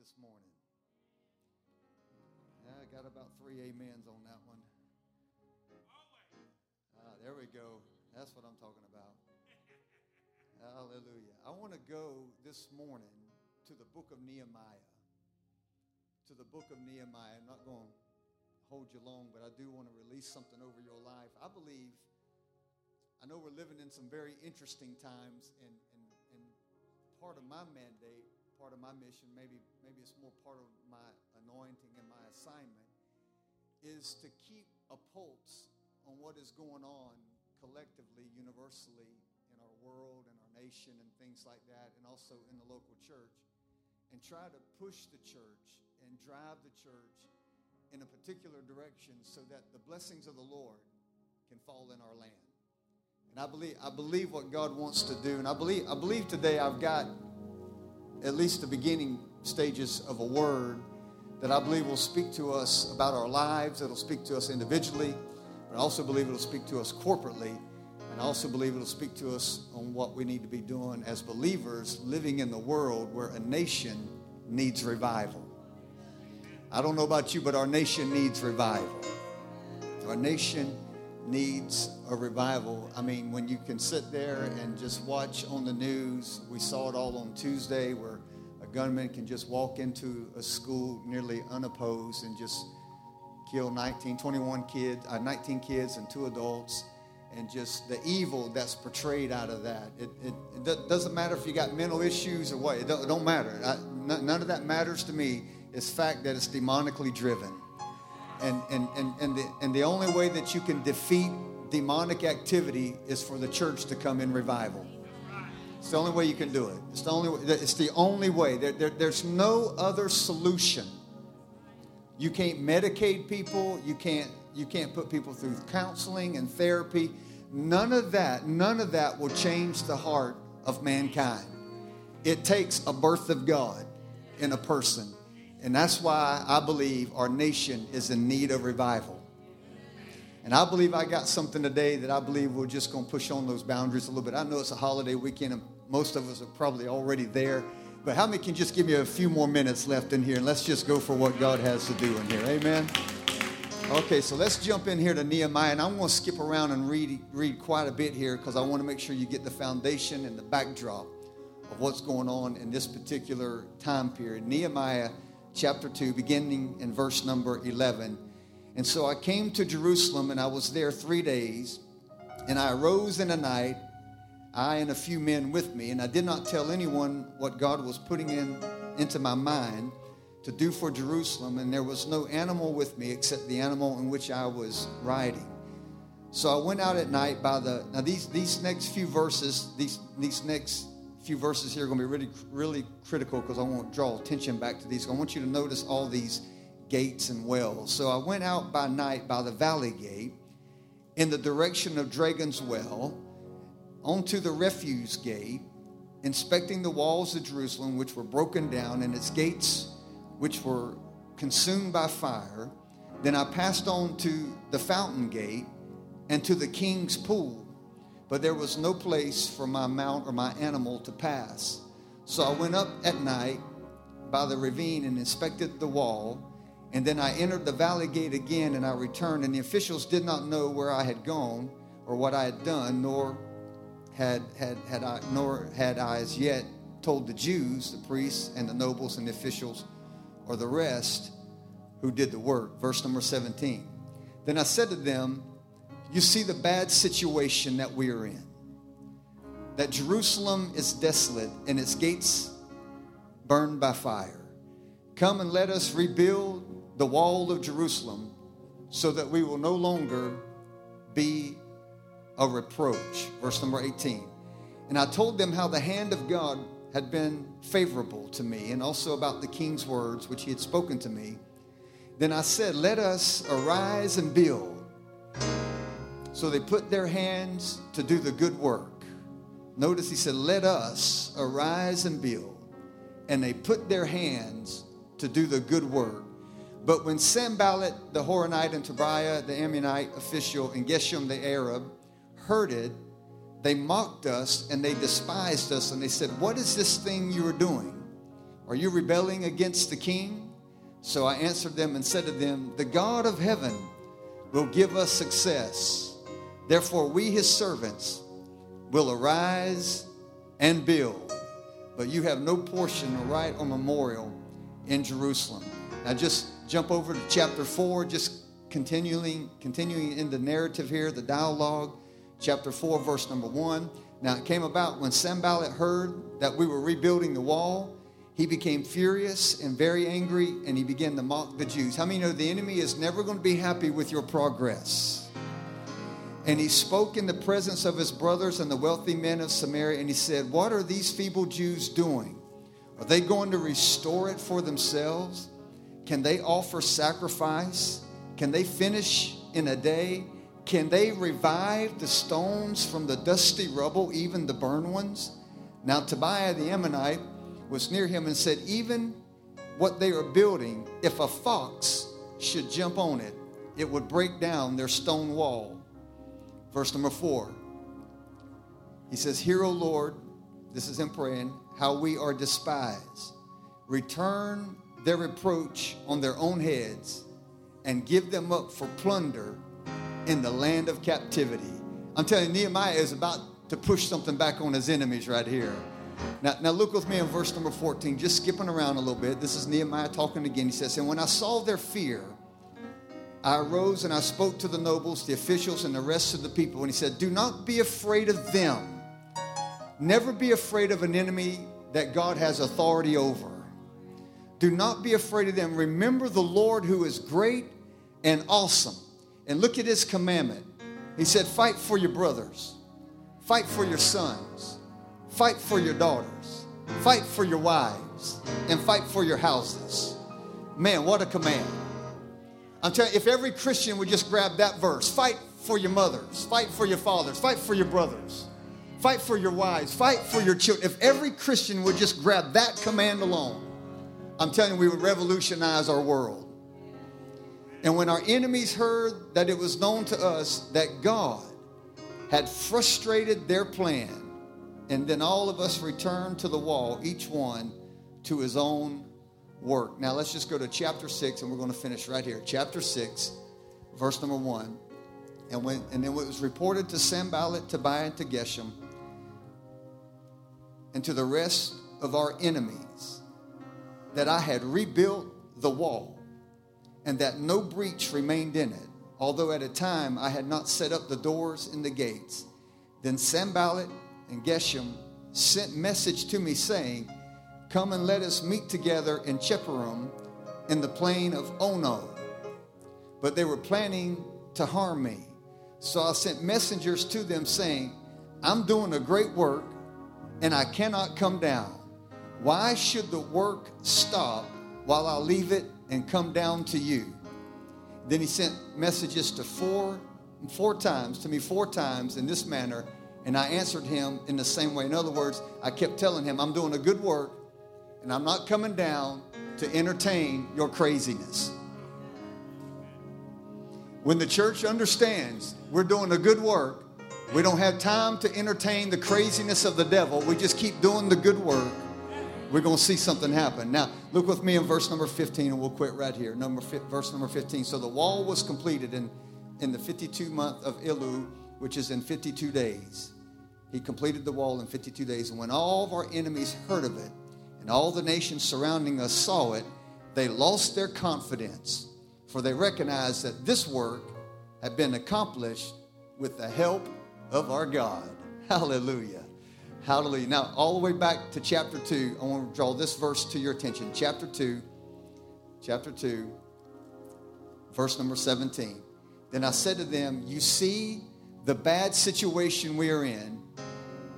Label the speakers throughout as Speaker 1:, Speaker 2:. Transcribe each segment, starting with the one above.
Speaker 1: this morning? I got about three amens on that one. Ah, there we go. That's what I'm talking about. Hallelujah. I want to go this morning to the book of Nehemiah. To the book of Nehemiah. I'm not going to hold you long, but I do want to release something over your life. I believe, I know we're living in some very interesting times, and, and, and part of my mandate, part of my mission, maybe, maybe it's more part of my anointing and my assignment, is to keep a pulse on what is going on collectively, universally in our world and our nation and things like that, and also in the local church, and try to push the church and drive the church in a particular direction so that the blessings of the Lord can fall in our land. And I believe, I believe what God wants to do. And I believe, I believe today I've got at least the beginning stages of a word that I believe will speak to us about our lives. It'll speak to us individually, but I also believe it'll speak to us corporately. And I also believe it'll speak to us on what we need to be doing as believers living in the world where a nation needs revival. I don't know about you, but our nation needs revival. Our nation needs a revival. I mean, when you can sit there and just watch on the news, we saw it all on Tuesday where a gunman can just walk into a school nearly unopposed and just kill 19, 21 kids, uh, 19 kids and two adults, and just the evil that's portrayed out of that. It, it, it doesn't matter if you got mental issues or what, it don't, it don't matter. I, none of that matters to me It's fact that it's demonically driven. And, and, and, and, the, and the only way that you can defeat demonic activity is for the church to come in revival. It's the only way you can do it. It's the only way. It's the only way. There, there, there's no other solution. You can't medicate people. You can't, you can't put people through counseling and therapy. None of that, none of that will change the heart of mankind. It takes a birth of God in a person. And that's why I believe our nation is in need of revival. And I believe I got something today that I believe we're just going to push on those boundaries a little bit. I know it's a holiday weekend and most of us are probably already there. But how many can just give me a few more minutes left in here and let's just go for what God has to do in here? Amen. Okay, so let's jump in here to Nehemiah, and I'm going to skip around and read, read quite a bit here because I want to make sure you get the foundation and the backdrop of what's going on in this particular time period. Nehemiah chapter 2, beginning in verse number 11. And so I came to Jerusalem, and I was there three days. And I arose in the night, I and a few men with me, and I did not tell anyone what God was putting in into my mind to do for Jerusalem. And there was no animal with me except the animal in which I was riding. So I went out at night by the now these these next few verses, these these next few verses here are going to be really, really critical because I want to draw attention back to these. I want you to notice all these gates and wells. So I went out by night by the valley gate in the direction of Dragon's Well onto the refuse gate, inspecting the walls of Jerusalem, which were broken down, and its gates, which were consumed by fire. Then I passed on to the fountain gate and to the king's pool but there was no place for my mount or my animal to pass. So I went up at night by the ravine and inspected the wall. And then I entered the valley gate again and I returned. And the officials did not know where I had gone or what I had done, nor had, had, had I, nor had I as yet told the Jews, the priests and the nobles and the officials, or the rest who did the work. Verse number 17. Then I said to them, you see the bad situation that we are in. That Jerusalem is desolate and its gates burned by fire. Come and let us rebuild the wall of Jerusalem so that we will no longer be a reproach. Verse number 18. And I told them how the hand of God had been favorable to me and also about the king's words which he had spoken to me. Then I said, Let us arise and build so they put their hands to do the good work. Notice he said, Let us arise and build. And they put their hands to do the good work. But when Sanballat the Horonite and Tobiah the Ammonite official and Geshem the Arab heard it, they mocked us and they despised us and they said, What is this thing you are doing? Are you rebelling against the king? So I answered them and said to them, The God of heaven will give us success. Therefore, we, his servants, will arise and build. But you have no portion or right or memorial in Jerusalem. Now, just jump over to chapter 4, just continuing, continuing in the narrative here, the dialogue. Chapter 4, verse number 1. Now, it came about when Sanballat heard that we were rebuilding the wall he became furious and very angry and he began to mock the Jews. How many know the enemy is never going to be happy with your progress? And he spoke in the presence of his brothers and the wealthy men of Samaria and he said, What are these feeble Jews doing? Are they going to restore it for themselves? Can they offer sacrifice? Can they finish in a day? Can they revive the stones from the dusty rubble, even the burned ones? Now, Tobiah the Ammonite was near him and said, Even what they are building, if a fox should jump on it, it would break down their stone wall. Verse number four. He says, Hear, O Lord, this is him praying, how we are despised. Return their reproach on their own heads and give them up for plunder in the land of captivity. I'm telling you, Nehemiah is about to push something back on his enemies right here. Now, now look with me in verse number 14, just skipping around a little bit. This is Nehemiah talking again. He says, And when I saw their fear, I arose and I spoke to the nobles, the officials, and the rest of the people. And he said, Do not be afraid of them. Never be afraid of an enemy that God has authority over. Do not be afraid of them. Remember the Lord who is great and awesome. And look at his commandment. He said, Fight for your brothers, fight for your sons Fight for your daughters, fight for your wives, and fight for your houses. Man, what a command. I'm telling you, if every Christian would just grab that verse fight for your mothers, fight for your fathers, fight for your brothers, fight for your wives, fight for your children. If every Christian would just grab that command alone, I'm telling you, we would revolutionize our world. And when our enemies heard that it was known to us that God had frustrated their plan, and then all of us returned to the wall, each one to his own work. Now let's just go to chapter 6, and we're going to finish right here. Chapter 6, verse number 1. And, when, and then it was reported to Sanballat, Tobiah, to Geshem, and to the rest of our enemies, that I had rebuilt the wall, and that no breach remained in it, although at a time I had not set up the doors and the gates. Then Sanballat and Geshem sent message to me saying, Come and let us meet together in Chephirim in the plain of Ono. But they were planning to harm me. So I sent messengers to them saying, I'm doing a great work and I cannot come down. Why should the work stop while I leave it and come down to you? Then he sent messages to four, four times, to me four times in this manner and I answered him in the same way. In other words, I kept telling him, I'm doing a good work and I'm not coming down to entertain your craziness. When the church understands we're doing a good work, we don't have time to entertain the craziness of the devil. We just keep doing the good work. We're going to see something happen. Now, look with me in verse number 15, and we'll quit right here. Number verse number 15. So the wall was completed in, in the 52 month of Elul which is in 52 days. He completed the wall in 52 days. And when all of our enemies heard of it, and all the nations surrounding us saw it, they lost their confidence, for they recognized that this work had been accomplished with the help of our God. Hallelujah. Hallelujah. Now, all the way back to chapter 2, I want to draw this verse to your attention. Chapter 2, chapter 2, verse number 17. Then I said to them, You see the bad situation we are in,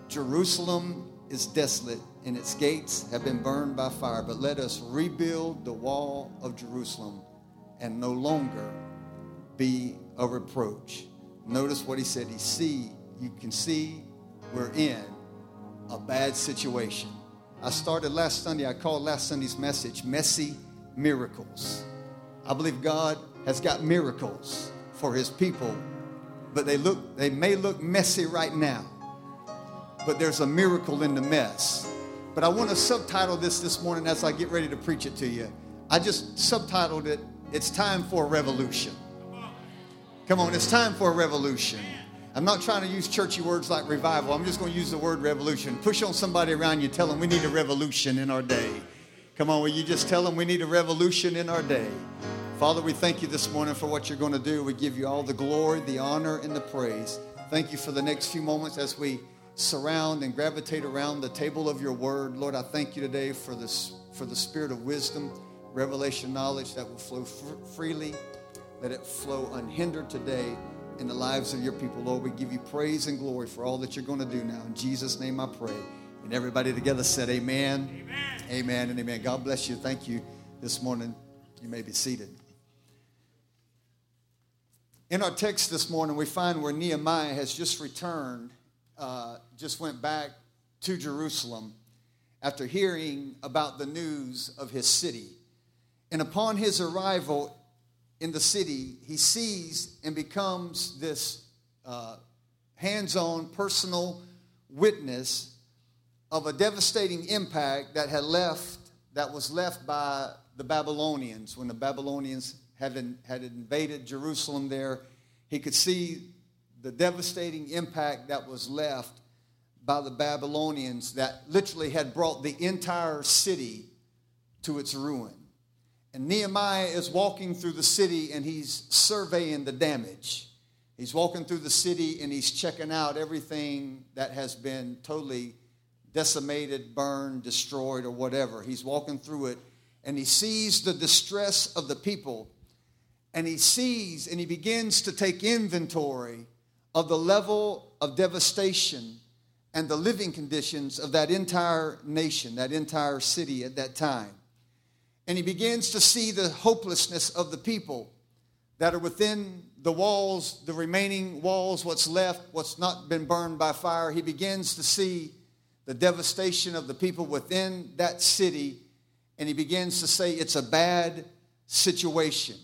Speaker 1: Jerusalem is desolate and its gates have been burned by fire. But let us rebuild the wall of Jerusalem and no longer be a reproach. Notice what he said. He see, you can see we're in a bad situation. I started last Sunday, I called last Sunday's message Messy Miracles. I believe God has got miracles for his people but they look they may look messy right now but there's a miracle in the mess But I want to subtitle this this morning as I get ready to preach it to you. I just subtitled it, It's Time for a Revolution. Come on, it's time for a revolution. I'm not trying to use churchy words like revival. I'm just going to use the word revolution. Push on somebody around you, tell them we need a revolution in our day. Come on, will you just tell them we need a revolution in our day? Father, we thank you this morning for what you're going to do. We give you all the glory, the honor, and the praise. Thank you for the next few moments as we surround and gravitate around the table of your word. Lord, I thank you today for this for the spirit of wisdom, revelation knowledge that will flow freely. Let it flow unhindered today in the lives of your people. Lord, we give you praise and glory for all that you're going to do now. In Jesus' name I pray. And everybody together said, Amen. Amen, amen and amen. God bless you. Thank you this morning. You may be seated. In our text this morning, we find where Nehemiah has just returned, uh, just went back to Jerusalem after hearing about the news of his city. And upon his arrival in the city, he sees and becomes this uh, hands on, personal witness of a devastating impact that had left, that was left by the Babylonians when the Babylonians had, in, had invaded Jerusalem there. He could see the devastating impact that was left by the Babylonians that literally had brought the entire city to its ruin. And Nehemiah is walking through the city and he's surveying the damage. He's walking through the city and he's checking out everything that has been totally decimated, burned, destroyed, or whatever. He's walking through it and he sees the distress of the people and he sees and he begins to take inventory of the level of devastation and the living conditions of that entire nation, that entire city at that time and he begins to see the hopelessness of the people that are within the walls, the remaining walls, what's left, what's not been burned by fire. He begins to see the devastation of the people within that city, and he begins to say, It's a bad situation.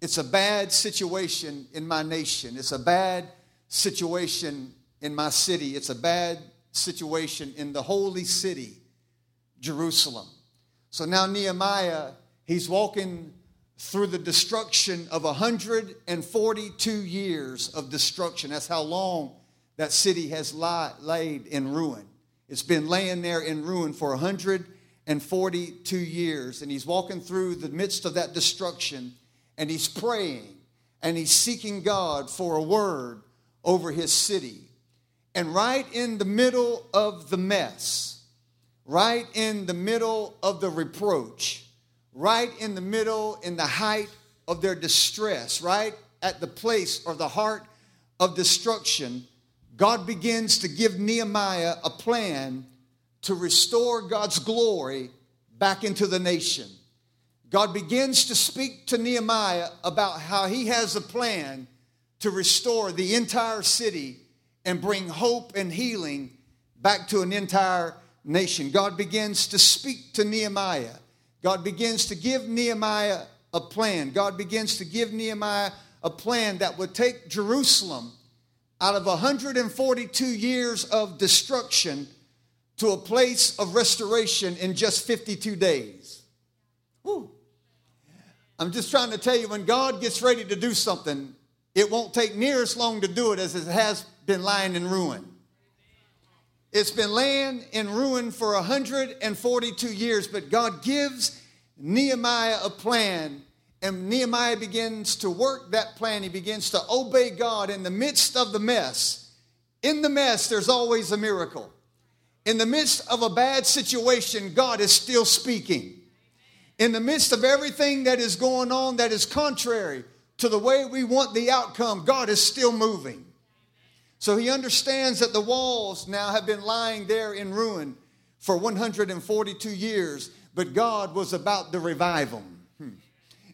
Speaker 1: It's a bad situation in my nation. It's a bad situation in my city. It's a bad situation in the holy city, Jerusalem. So now Nehemiah, he's walking through the destruction of 142 years of destruction. That's how long that city has laid in ruin. It's been laying there in ruin for 142 years. And he's walking through the midst of that destruction and he's praying and he's seeking God for a word over his city. And right in the middle of the mess, right in the middle of the reproach, right in the middle, in the height of their distress, right at the place or the heart of destruction, God begins to give Nehemiah a plan to restore God's glory back into the nation. God begins to speak to Nehemiah about how he has a plan to restore the entire city and bring hope and healing back to an entire nation. God begins to speak to Nehemiah. God begins to give Nehemiah a plan. God begins to give Nehemiah a plan that would take Jerusalem out of 142 years of destruction to a place of restoration in just 52 days. Woo. I'm just trying to tell you when God gets ready to do something, it won't take near as long to do it as it has been lying in ruin. It's been laying in ruin for 142 years, but God gives Nehemiah a plan, and Nehemiah begins to work that plan. He begins to obey God in the midst of the mess. In the mess, there's always a miracle. In the midst of a bad situation, God is still speaking. In the midst of everything that is going on that is contrary to the way we want the outcome, God is still moving. So he understands that the walls now have been lying there in ruin for 142 years, but God was about to revive them. Hmm.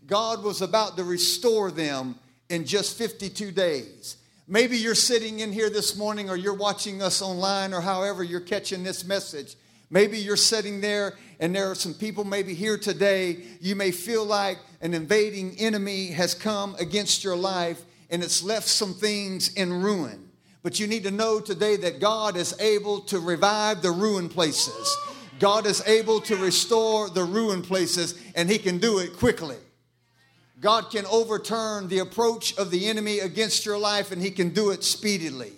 Speaker 1: God was about to restore them in just 52 days. Maybe you're sitting in here this morning or you're watching us online or however you're catching this message. Maybe you're sitting there and there are some people maybe here today. You may feel like an invading enemy has come against your life and it's left some things in ruin. But you need to know today that God is able to revive the ruined places. God is able to restore the ruined places, and He can do it quickly. God can overturn the approach of the enemy against your life, and He can do it speedily.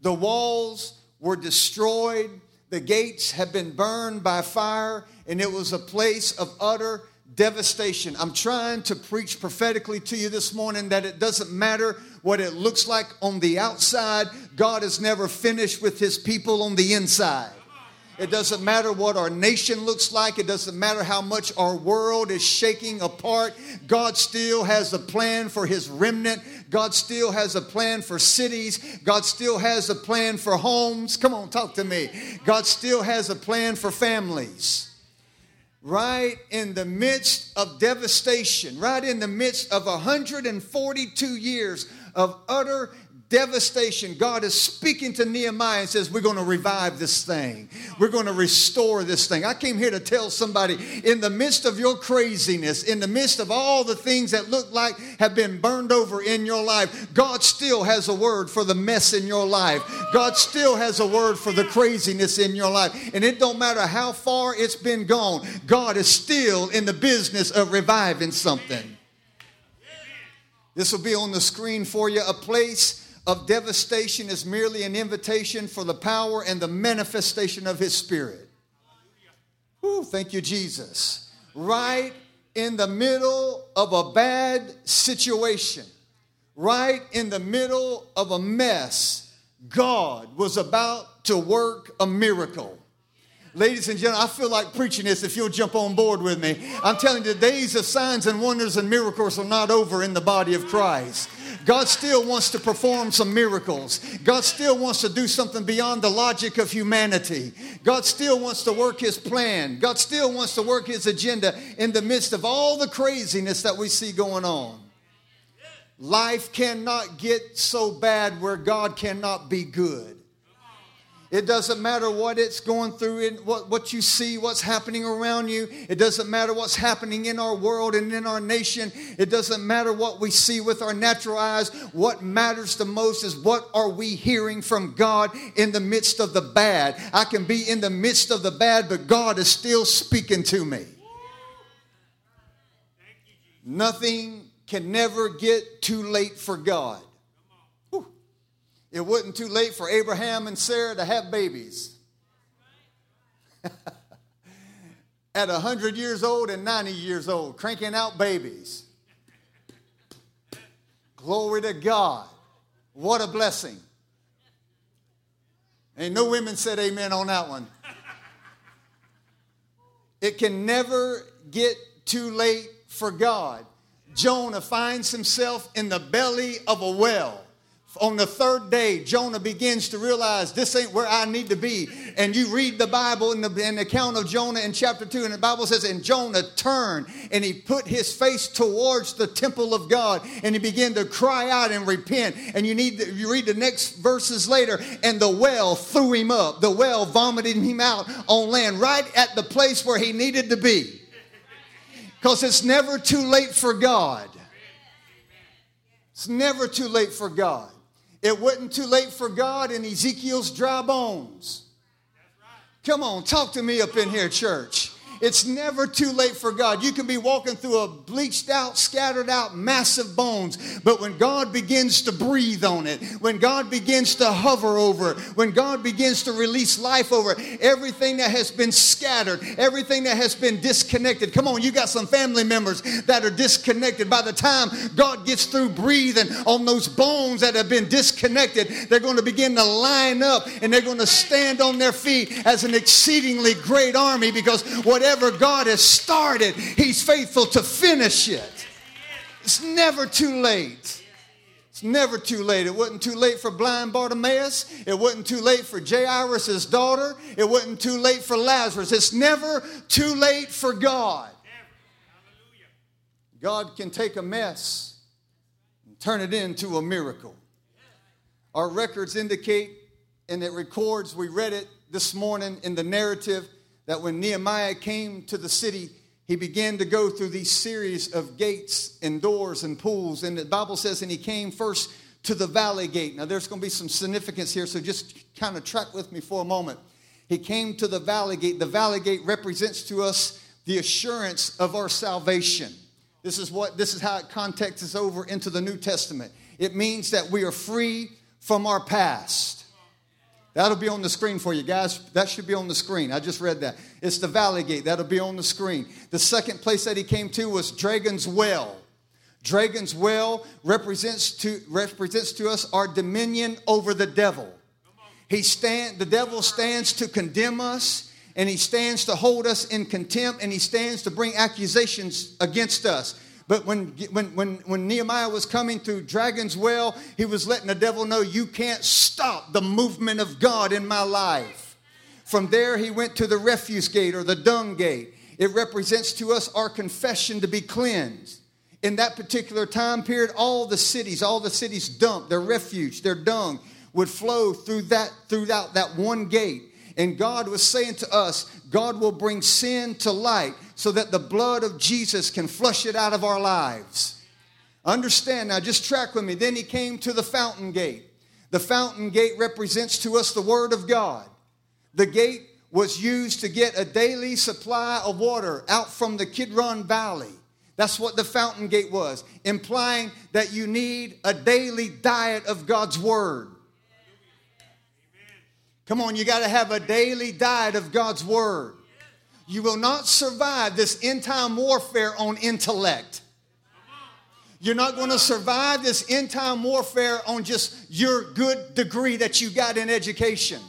Speaker 1: The walls were destroyed, the gates have been burned by fire, and it was a place of utter devastation. I'm trying to preach prophetically to you this morning that it doesn't matter what it looks like on the outside, God is never finished with His people on the inside. It doesn't matter what our nation looks like. It doesn't matter how much our world is shaking apart. God still has a plan for His remnant. God still has a plan for cities. God still has a plan for homes. Come on, talk to me. God still has a plan for families. Right in the midst of devastation, right in the midst of 142 years of utter devastation, God is speaking to Nehemiah and says, We're going to revive this thing. We're going to restore this thing. I came here to tell somebody in the midst of your craziness, in the midst of all the things that look like have been burned over in your life, God still has a word for the mess in your life. God still has a word for the craziness in your life. And it don't matter how far it's been gone, God is still in the business of reviving something. This will be on the screen for you. A place of devastation is merely an invitation for the power and the manifestation of His Spirit. Ooh, thank you, Jesus. Right in the middle of a bad situation, right in the middle of a mess, God was about to work a miracle. Ladies and gentlemen, I feel like preaching this if you'll jump on board with me. I'm telling you, the days of signs and wonders and miracles are not over in the body of Christ. God still wants to perform some miracles. God still wants to do something beyond the logic of humanity. God still wants to work his plan. God still wants to work his agenda in the midst of all the craziness that we see going on. Life cannot get so bad where God cannot be good. It doesn't matter what it's going through, in what, what you see, what's happening around you. It doesn't matter what's happening in our world and in our nation. It doesn't matter what we see with our natural eyes. What matters the most is what are we hearing from God in the midst of the bad. I can be in the midst of the bad, but God is still speaking to me. Nothing can never get too late for God. It wasn't too late for Abraham and Sarah to have babies. At 100 years old and 90 years old, cranking out babies. Glory to God. What a blessing. Ain't no women said amen on that one. It can never get too late for God. Jonah finds himself in the belly of a well on the third day, Jonah begins to realize this ain't where I need to be. And you read the Bible in the, in the, account of Jonah in chapter 2, and the Bible says, And Jonah turned and he put his face towards the temple of God and he began to cry out and repent. And you need to, you read the next verses later, and the well threw him up. The well vomited him out on land, right at the place where he needed to be. Because it's never too late for God. It's never too late for God. It wasn't too late for God in Ezekiel's dry bones. Come on, talk to me up in here, church. It's never too late for God. You can be walking through a bleached out, scattered out, massive bones, but when God begins to breathe on it, when God begins to hover over it, when God begins to release life over it, everything that has been scattered, everything that has been disconnected. Come on, you got some family members that are disconnected. By the time God gets through breathing on those bones that have been disconnected, they're going to begin to line up and they're going to stand on their feet as an exceedingly great army because whatever whatever God has started, He's faithful to finish it. It's never too late. It's never too late. It wasn't too late for blind Bartimaeus. It wasn't too late for Jairus' daughter. It wasn't too late for Lazarus. It's never too late for God. God can take a mess and turn it into a miracle. Our records indicate, and it records, we read it this morning in the narrative that when Nehemiah came to the city, he began to go through these series of gates and doors and pools. And the Bible says, and he came first to the valley gate. Now, there's going to be some significance here, so just kind of track with me for a moment. He came to the valley gate. The valley gate represents to us the assurance of our salvation. This is what this is how it contexts over into the New Testament. It means that we are free from our past. That'll be on the screen for you guys. That should be on the screen. I just read that. It's the Valley Gate. That'll be on the screen. The second place that he came to was Dragon's Well. Dragon's Well represents to, represents to us our dominion over the devil. He stand, the devil stands to condemn us, and he stands to hold us in contempt, and he stands to bring accusations against us. But when, when, when, when Nehemiah was coming through Dragon's Well, he was letting the devil know, You can't stop the movement of God in my life. From there, he went to the refuse gate or the dung gate. It represents to us our confession to be cleansed. In that particular time period, all the cities, all the cities dumped their refuge, their dung would flow through that throughout that one gate. And God was saying to us, God will bring sin to light so that the blood of Jesus can flush it out of our lives. Understand now, just track with me. Then he came to the fountain gate. The fountain gate represents to us the Word of God. The gate was used to get a daily supply of water out from the Kidron Valley. That's what the fountain gate was, implying that you need a daily diet of God's Word. Come on, you got to have a daily diet of God's Word. You will not survive this end time warfare on intellect. You're not going to survive this end time warfare on just your good degree that you got in education.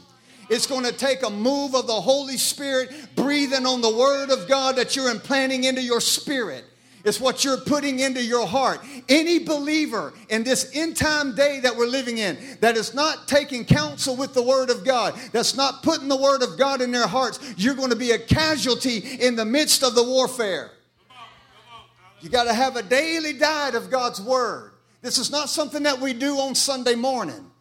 Speaker 1: It's going to take a move of the Holy Spirit breathing on the Word of God that you're implanting into your spirit. It's what you're putting into your heart. Any believer in this end time day that we're living in that is not taking counsel with the Word of God, that's not putting the Word of God in their hearts, you're going to be a casualty in the midst of the warfare. You got to have a daily diet of God's Word. This is not something that we do on Sunday morning.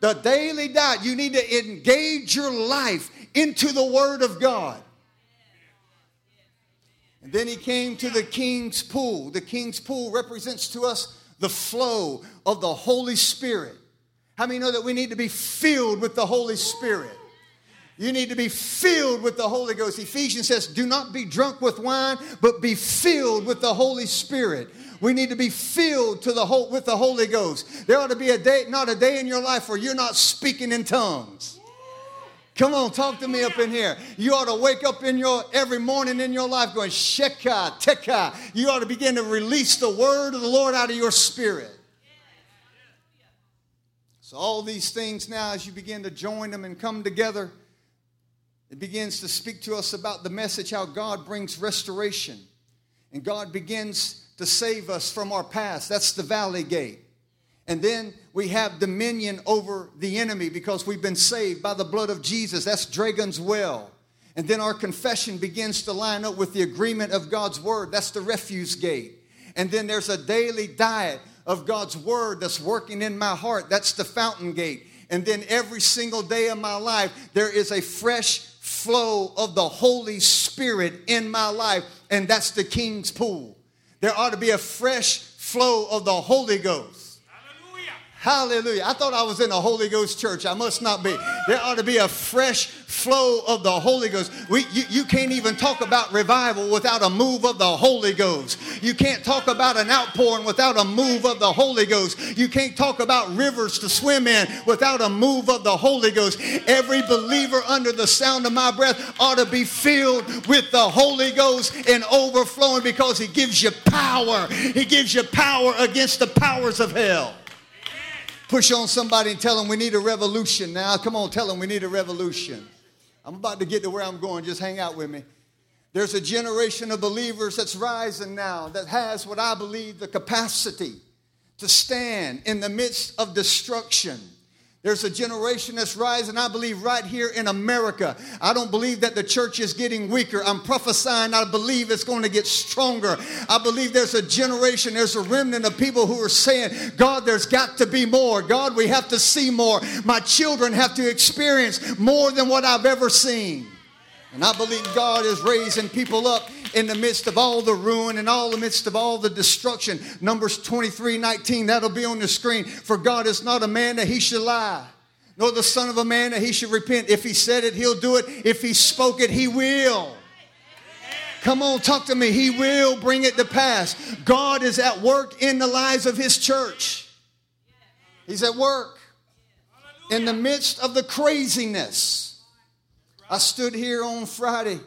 Speaker 1: The daily diet, you need to engage your life into the Word of God. And then he came to the king's pool. The king's pool represents to us the flow of the Holy Spirit. How many know that we need to be filled with the Holy Spirit? You need to be filled with the Holy Ghost. Ephesians says, Do not be drunk with wine, but be filled with the Holy Spirit. We need to be filled to the whole, with the Holy Ghost. There ought to be a day, not a day in your life where you're not speaking in tongues. Come on, talk to me up in here. You ought to wake up in your every morning in your life going, Sheka, Teka. You ought to begin to release the word of the Lord out of your spirit. So, all these things now, as you begin to join them and come together, it begins to speak to us about the message how God brings restoration. And God begins to save us from our past. That's the valley gate. And then we have dominion over the enemy because we've been saved by the blood of Jesus. That's Dragon's Well. And then our confession begins to line up with the agreement of God's word. That's the refuse gate. And then there's a daily diet of God's word that's working in my heart. That's the fountain gate. And then every single day of my life, there is a fresh flow of the Holy Spirit in my life. And that's the King's pool. There ought to be a fresh flow of the Holy Ghost. Hallelujah. I thought I was in a Holy Ghost church. I must not be. There ought to be a fresh flow of the Holy Ghost. We, you, you can't even talk about revival without a move of the Holy Ghost. You can't talk about an outpouring without a move of the Holy Ghost. You can't talk about rivers to swim in without a move of the Holy Ghost. Every believer under the sound of my breath ought to be filled with the Holy Ghost and overflowing because He gives you power. He gives you power against the powers of hell. Push on somebody and tell them we need a revolution now. Come on, tell them we need a revolution. I'm about to get to where I'm going. Just hang out with me. There's a generation of believers that's rising now that has what I believe the capacity to stand in the midst of destruction there's a generation that's rising, I believe, right here in America. I don't believe that the church is getting weaker. I'm prophesying, I believe it's going to get stronger. I believe there's a generation, there's a remnant of people who are saying, God, there's got to be more. God, we have to see more. My children have to experience more than what I've ever seen. And I believe God is raising people up in the midst of all the ruin and all the midst of all the destruction. Numbers 23 19, that'll be on the screen. For God is not a man that he should lie nor the Son of a Man that he should repent. If he said it, he'll do it. If he spoke it, he will. Come on, talk to me. He will bring it to pass. God is at work in the lives of his church. He's at work in the midst of the craziness. I stood here on Friday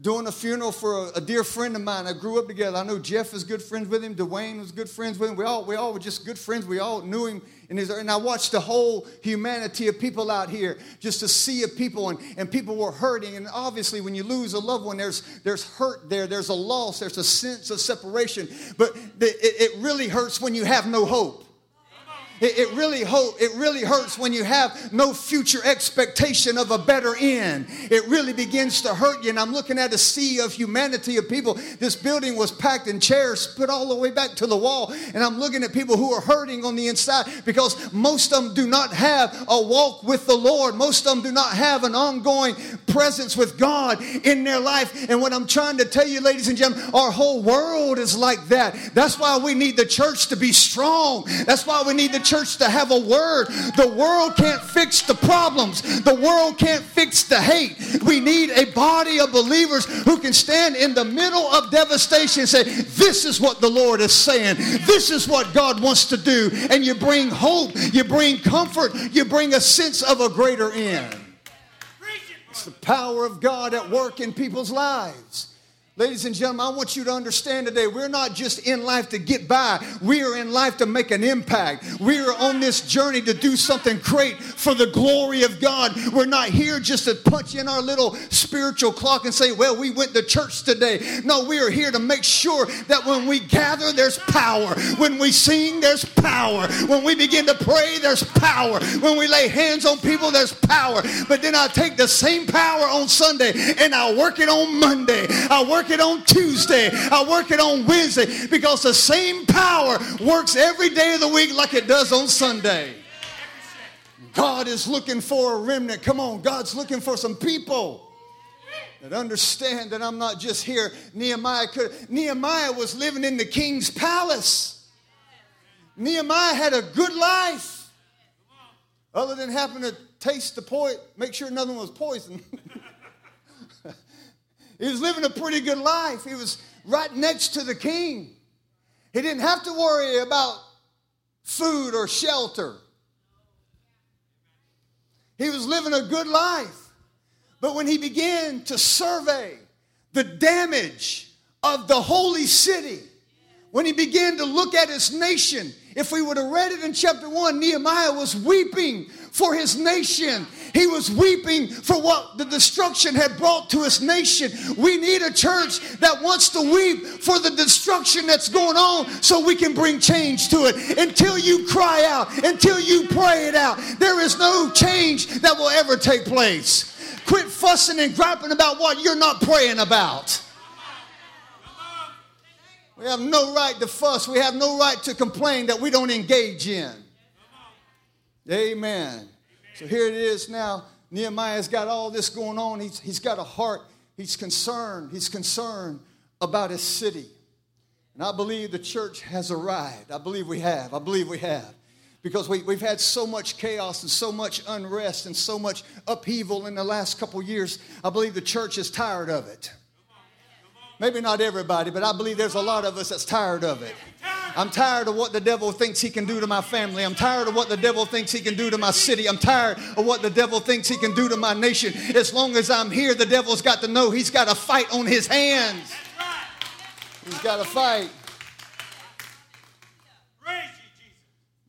Speaker 1: doing a funeral for a, a, dear friend of mine. I grew up together. I know Jeff is good friends with him. Dwayne was good friends with him. We all, we all were just good friends. We all knew him. In his, and I watched the whole humanity of people out here, just a sea of people, and, and people were hurting. And obviously, when you lose a loved one, there's, there's hurt there, there's a loss, there's a sense of separation. But it, it really hurts when you have no hope. It, it, really hope, it really hurts when you have no future expectation of a better end. It really begins to hurt you. And I'm looking at a sea of humanity of people. This building was packed in chairs put all the way back to the wall. And I'm looking at people who are hurting on the inside because most of them do not have a walk with the Lord. Most of them do not have an ongoing presence with God in their life. And what I'm trying to tell you, ladies and gentlemen, our whole world is like that. That's why we need the church to be strong. That's why we need the church to have a word. The world can't fix the problems, the world can't fix the hate. We need a body of believers who can stand in the middle of devastation and say, This is what the Lord is saying. This is what God wants to do. And you bring hope, you bring comfort, you bring a sense of a greater end. It's the power of God at work in people's lives. Ladies and gentlemen, I want you to understand today we're not just in life to get by, we are in life to make an impact. We are on this journey to do something great for the glory of God. We're not here just to punch in our little spiritual clock and say, well, we went to church today. No, we are here to make sure that when we gather, there's power. When we sing, there's power. When we begin to pray, there's power. When we lay hands on people, there's power. But then I take the same power on Sunday and I work it on Monday. I work work it on Tuesday. I work it on Wednesday because the same power works every day of the week like it does on Sunday. God is looking for a remnant. Come on, God's looking for some people that understand that I'm not just here. Nehemiah could Nehemiah was living in the king's palace. Nehemiah had a good life. Other than having to taste the poison, make sure nothing was poison. He was living a pretty good life. He was right next to the king. He didn't have to worry about food or shelter. He was living a good life. But when he began to survey the damage of the holy city, when he began to look at his nation, if we would have read it in chapter 1, Nehemiah was weeping for his nation. He was weeping for what the destruction had brought to his nation. We need a church that wants to weep for the destruction that's going on so we can bring change to it. Until you cry out, until you pray it out, there is no change that will ever take place. Quit fussing and griping about what you're not praying about. We have no right to fuss. We have no right to complain that we don't engage in. Amen. So here it is now. Nehemiah's got all this going on. He's, he's got a heart. He's concerned. He's concerned about his city. And I believe the church has arrived. I believe we have. I believe we have. Because we, we've had so much chaos and so much unrest and so much upheaval in the last couple years. I believe the church is tired of it. Maybe not everybody, but I believe there's a lot of us that's tired of it. I'm tired of what the devil thinks he can do to my family. I'm tired of what the devil thinks he can do to my city. I'm tired of what the devil thinks he can do to my nation. As long as I'm here, the devil's got to know he's got a fight on his hands. He's got a fight.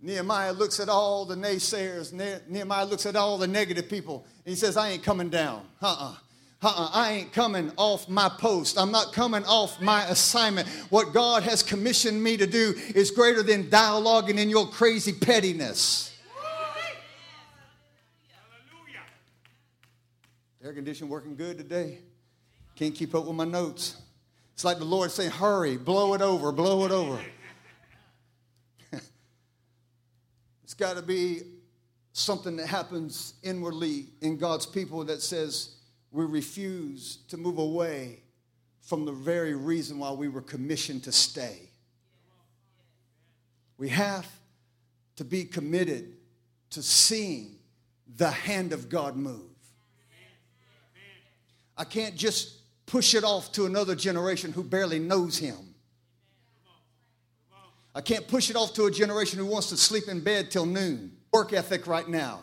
Speaker 1: Nehemiah looks at all the naysayers. Nehemiah looks at all the negative people. And he says, I ain't coming down. Uh uh-uh. uh uh-uh, I ain't coming off my post. I'm not coming off my assignment. What God has commissioned me to do is greater than dialoguing in your crazy pettiness. Hallelujah. Air condition working good today. Can't keep up with my notes. It's like the Lord saying, Hurry, blow it over, blow it over. it's got to be something that happens inwardly in God's people that says, we refuse to move away from the very reason why we were commissioned to stay. We have to be committed to seeing the hand of God move. I can't just push it off to another generation who barely knows Him. I can't push it off to a generation who wants to sleep in bed till noon. Work ethic right now.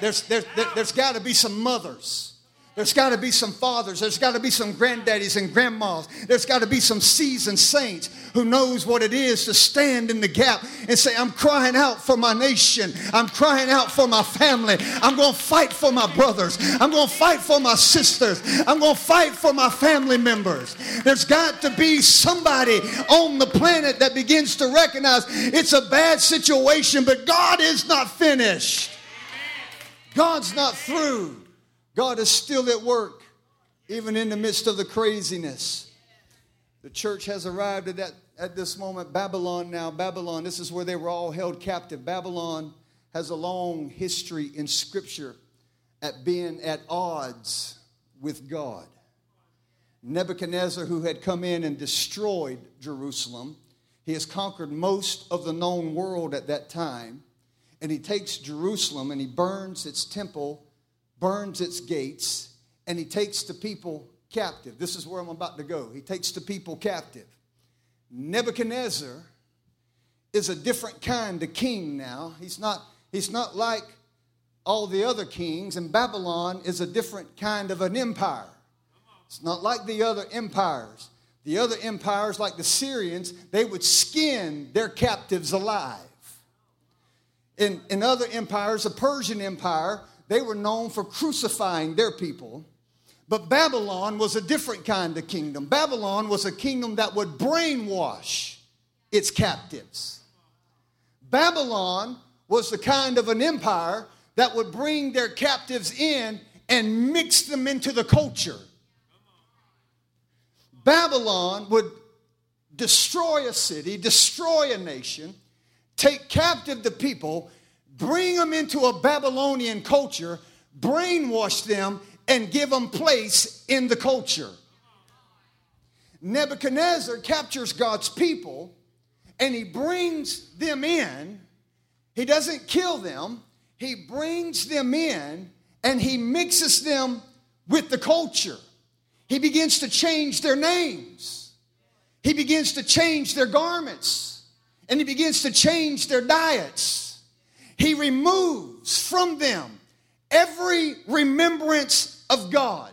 Speaker 1: There's, there's, there's got to be some mothers there's got to be some fathers. There's got to be some granddaddies and grandmas. There's got to be some seasoned saints who knows what it is to stand in the gap and say, I'm crying out for my nation. I'm crying out for my family. I'm going to fight for my brothers. I'm going to fight for my sisters. I'm going to fight for my family members. There's got to be somebody on the planet that begins to recognize it's a bad situation, but God is not finished. God's not through. God is still at work, even in the midst of the craziness. The church has arrived at, that, at this moment. Babylon now, Babylon, this is where they were all held captive. Babylon has a long history in Scripture at being at odds with God. Nebuchadnezzar, who had come in and destroyed Jerusalem, he has conquered most of the known world at that time. And he takes Jerusalem and he burns its temple burns its gates, and he takes the people captive. This is where I'm about to go. He takes the people captive. Nebuchadnezzar is a different kind of king now. He's not, he's not like all the other kings, and Babylon is a different kind of an empire. It's not like the other empires. The other empires, like the Syrians, they would skin their captives alive. In, in other empires, the Persian Empire, they were known for crucifying their people. But Babylon was a different kind of kingdom. Babylon was a kingdom that would brainwash its captives. Babylon was the kind of an empire that would bring their captives in and mix them into the culture. Babylon would destroy a city, destroy a nation, take captive the people, bring them into a Babylonian culture, brainwash them, and give them place in the culture. Nebuchadnezzar captures God's people and he brings them in. He doesn't kill them, he brings them in and he mixes them with the culture. He begins to change their names, he begins to change their garments, and he begins to change their diets. He removes from them every remembrance of God.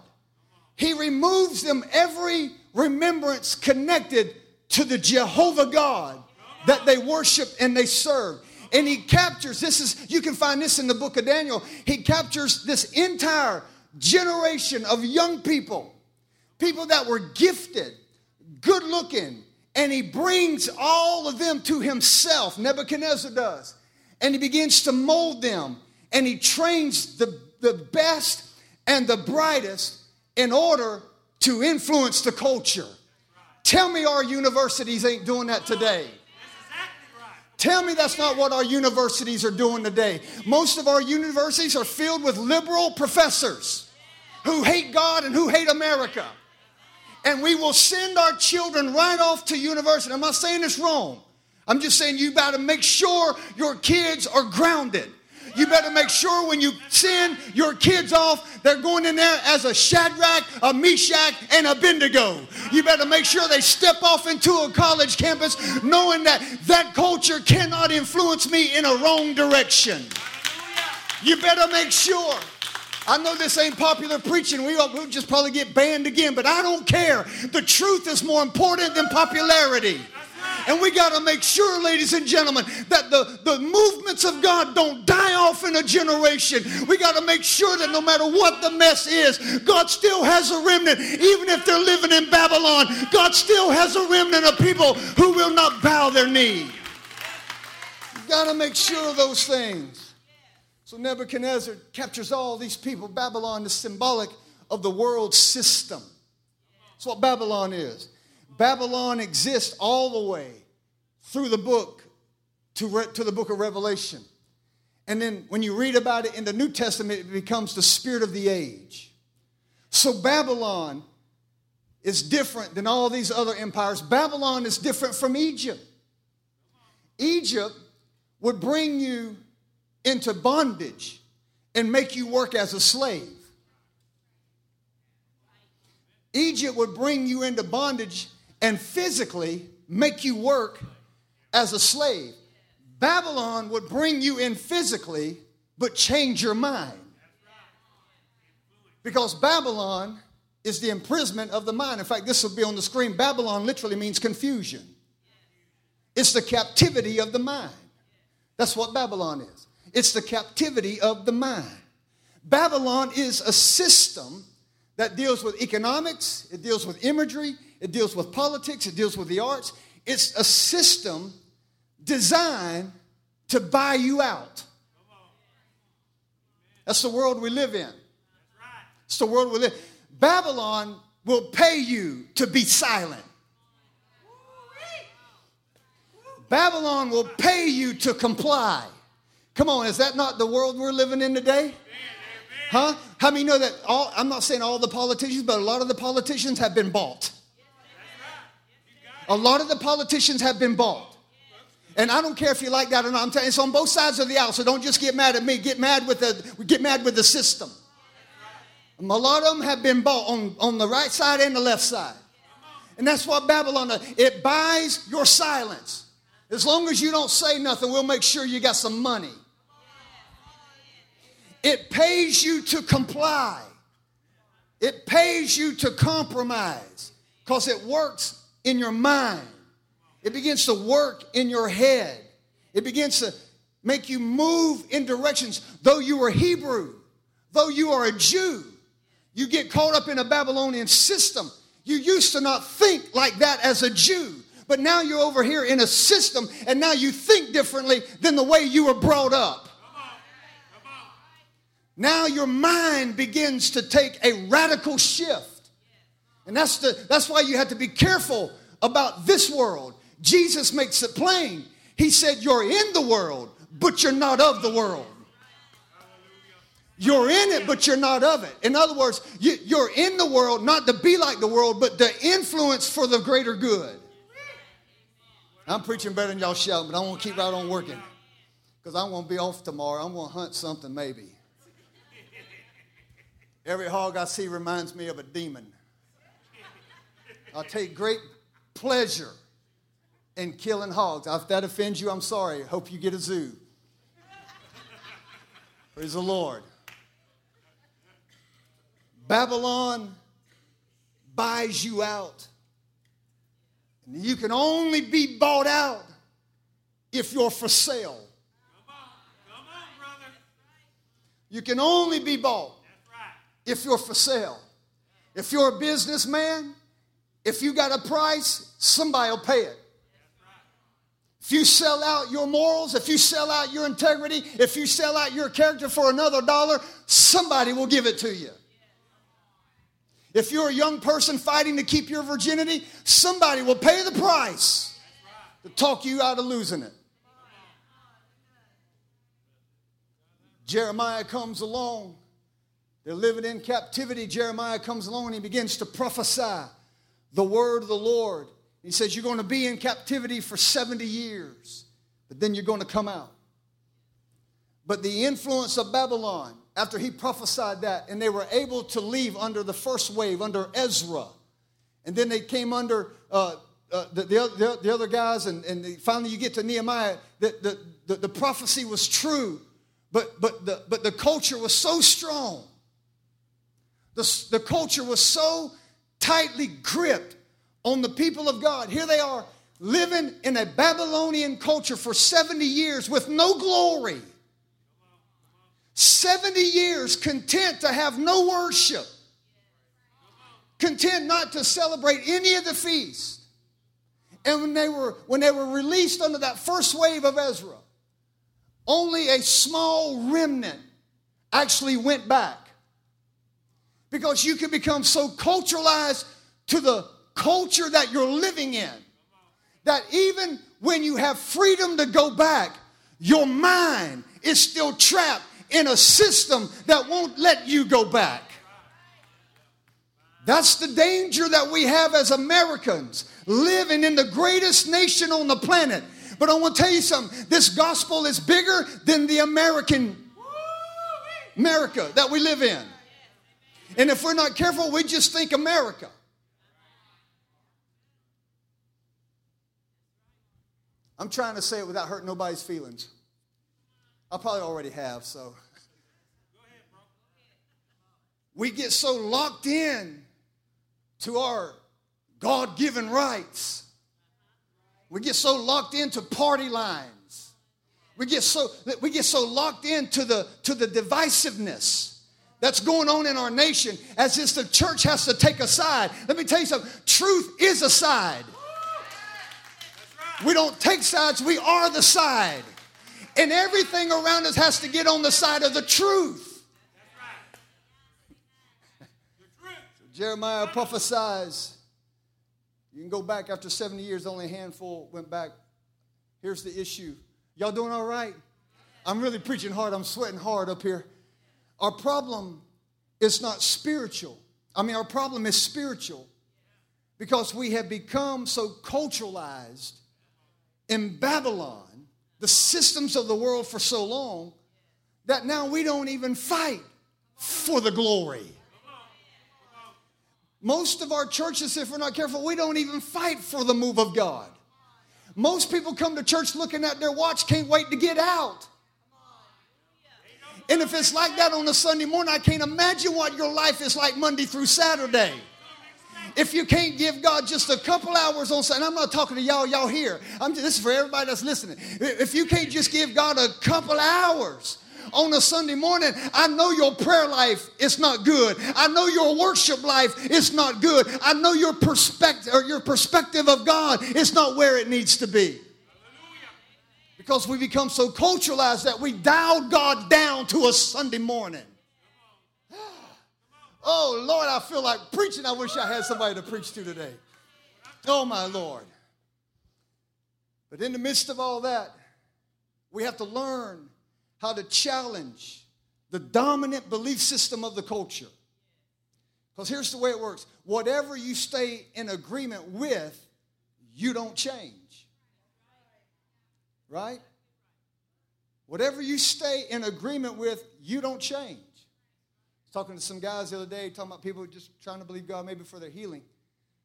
Speaker 1: He removes them every remembrance connected to the Jehovah God that they worship and they serve. And he captures this is you can find this in the book of Daniel. He captures this entire generation of young people, people that were gifted, good looking, and he brings all of them to himself. Nebuchadnezzar does and he begins to mold them and he trains the, the best and the brightest in order to influence the culture. Tell me our universities ain't doing that today. Tell me that's not what our universities are doing today. Most of our universities are filled with liberal professors who hate God and who hate America. And we will send our children right off to university. I'm not saying it's wrong. I'm just saying you better make sure your kids are grounded. You better make sure when you send your kids off, they're going in there as a Shadrach, a Meshach, and a Abednego. You better make sure they step off into a college campus knowing that that culture cannot influence me in a wrong direction. You better make sure. I know this ain't popular preaching. We will just probably get banned again, but I don't care. The truth is more important than popularity. And we got to make sure, ladies and gentlemen, that the, the movements of God don't die off in a generation. We got to make sure that no matter what the mess is, God still has a remnant. Even if they're living in Babylon, God still has a remnant of people who will not bow their knee. You got to make sure of those things. So Nebuchadnezzar captures all these people. Babylon is symbolic of the world system. That's what Babylon is. Babylon exists all the way through the book to, re- to the book of Revelation. And then when you read about it in the New Testament, it becomes the spirit of the age. So Babylon is different than all these other empires. Babylon is different from Egypt. Egypt would bring you into bondage. and make you work as a slave. Egypt would bring you into bondage and physically make you work as a slave. Babylon would bring you in physically, but change your mind. Because Babylon is the imprisonment of the mind. In fact, this will be on the screen. Babylon literally means confusion, it's the captivity of the mind. That's what Babylon is. It's the captivity of the mind. Babylon is a system that deals with economics, it deals with imagery, it deals with politics, it deals with the arts. It's a system designed to buy you out. That's the world we live in. It's the world we live. Babylon will pay you to be silent. Babylon will pay you to comply. Come on, is that not the world we're living in today? Huh? How many know that all, I'm not saying all the politicians, but a lot of the politicians have been bought. A lot of the politicians have been bought. And I don't care if you like that or not. I'm telling you, it's on both sides of the aisle. So don't just get mad at me. Get mad with the get mad with the system. A lot of them have been bought on, on the right side and the left side. And that's what Babylon does. It buys your silence. As long as you don't say nothing, we'll make sure you got some money. It pays you to comply. It pays you to compromise because it works in your mind. It begins to work in your head. It begins to make you move in directions. Though you are Hebrew, though you are a Jew, you get caught up in a Babylonian system. You used to not think like that as a Jew, but now you're over here in a system and now you think differently than the way you were brought up. Now your mind begins to take a radical shift. And that's, the, that's why you have to be careful about this world Jesus makes it plain. He said, You're in the world, but you're not of the world. You're in it, but you're not of it. In other words, you, are in the world not to be like the world, but to influence for the greater good. I'm preaching better than y'all shouting, but I'm going to keep right on working because I'm going to be off tomorrow. I'm going to hunt something maybe. Every hog I see reminds me of a demon. I take great pleasure in killing hogs. If that offends you, I'm sorry. Hope you get a zoo. Praise the Lord. Babylon buys you out. And you can only be bought out if you're for sale. Come on. Come on, brother. You can only be bought right. if you're for sale. If you're a businessman, if you got a price, somebody will pay it. If you sell out your morals, if you sell out your integrity, if you sell out your character for another dollar, somebody will give it to you. If you're a young person fighting to keep your virginity, somebody will pay the price to talk you out of losing it. Jeremiah comes along. They're living in captivity. Jeremiah comes along and he begins to prophesy the word of the Lord. He says, You're going to be in captivity for 70 years, but then you're going to come out. But the influence of Babylon, after he prophesied that, and they were able to leave under the first wave, under Ezra, and then they came under uh, uh, the, the, the, other guys, and, and finally you get to Nehemiah, the, the, the, the prophecy was true, but, but, the, but the culture was so strong. The, the culture was so tightly gripped on the people of God. Here they are living in a Babylonian culture for 70 years with no glory. 70 years content to have no worship, content not to celebrate any of the feasts. And when they were when they were released under that first wave of Ezra, only a small remnant actually went back. Because you can become so culturalized to the culture that you're living in that even when you have freedom to go back, your mind is still trapped in a system that won't let you go back. That's the danger that we have as Americans living in the greatest nation on the planet. But I want to tell you something this gospel is bigger than the American America that we live in. And if we're not careful, we just think America. I'm trying to say it without hurting nobody's feelings. I probably already have, so. We get so locked in to our God given rights. We get so locked into party lines. We get so we get so locked into the to the divisiveness that's going on in our nation as if the church has to take a side. Let me tell you something. Truth is a side. We don't take sides, we are the side. And everything around us has to get on the side of the truth. So Jeremiah prophesies. You can go back after 70 years, only a handful went back. Here's the issue. Y'all doing all right? I'm really preaching hard. I'm sweating hard up here. Our problem is not spiritual. I mean, our problem is spiritual because we have become so culturalized in Babylon, the systems of the world for so long, that now we don't even fight for the glory. Most of our churches, if we're not careful, we don't even fight for the move of God. Most people come to church looking at their watch, can't wait to get out. And if it's like that on a Sunday morning, I can't imagine what your life is like Monday through Saturday. If you can't give God just a couple hours on Sunday, I'm not talking to y'all, y'all here. I'm just, this is for everybody that's listening. If you can't just give God a couple hours on a Sunday morning, I know your prayer life is not good. I know your worship life is not good. I know your perspective or your perspective of God is not where it needs to be. Because we become so culturalized that we dial God down to a Sunday morning. Oh, Lord, I feel like preaching. I wish I had somebody to preach to today. Oh, my Lord. But in the midst of all that, we have to learn how to challenge the dominant belief system of the culture. Because here's the way it works whatever you stay in agreement with, you don't change. Right? Whatever you stay in agreement with, you don't change talking to some guys the other day, talking about people just trying to believe God maybe for their healing.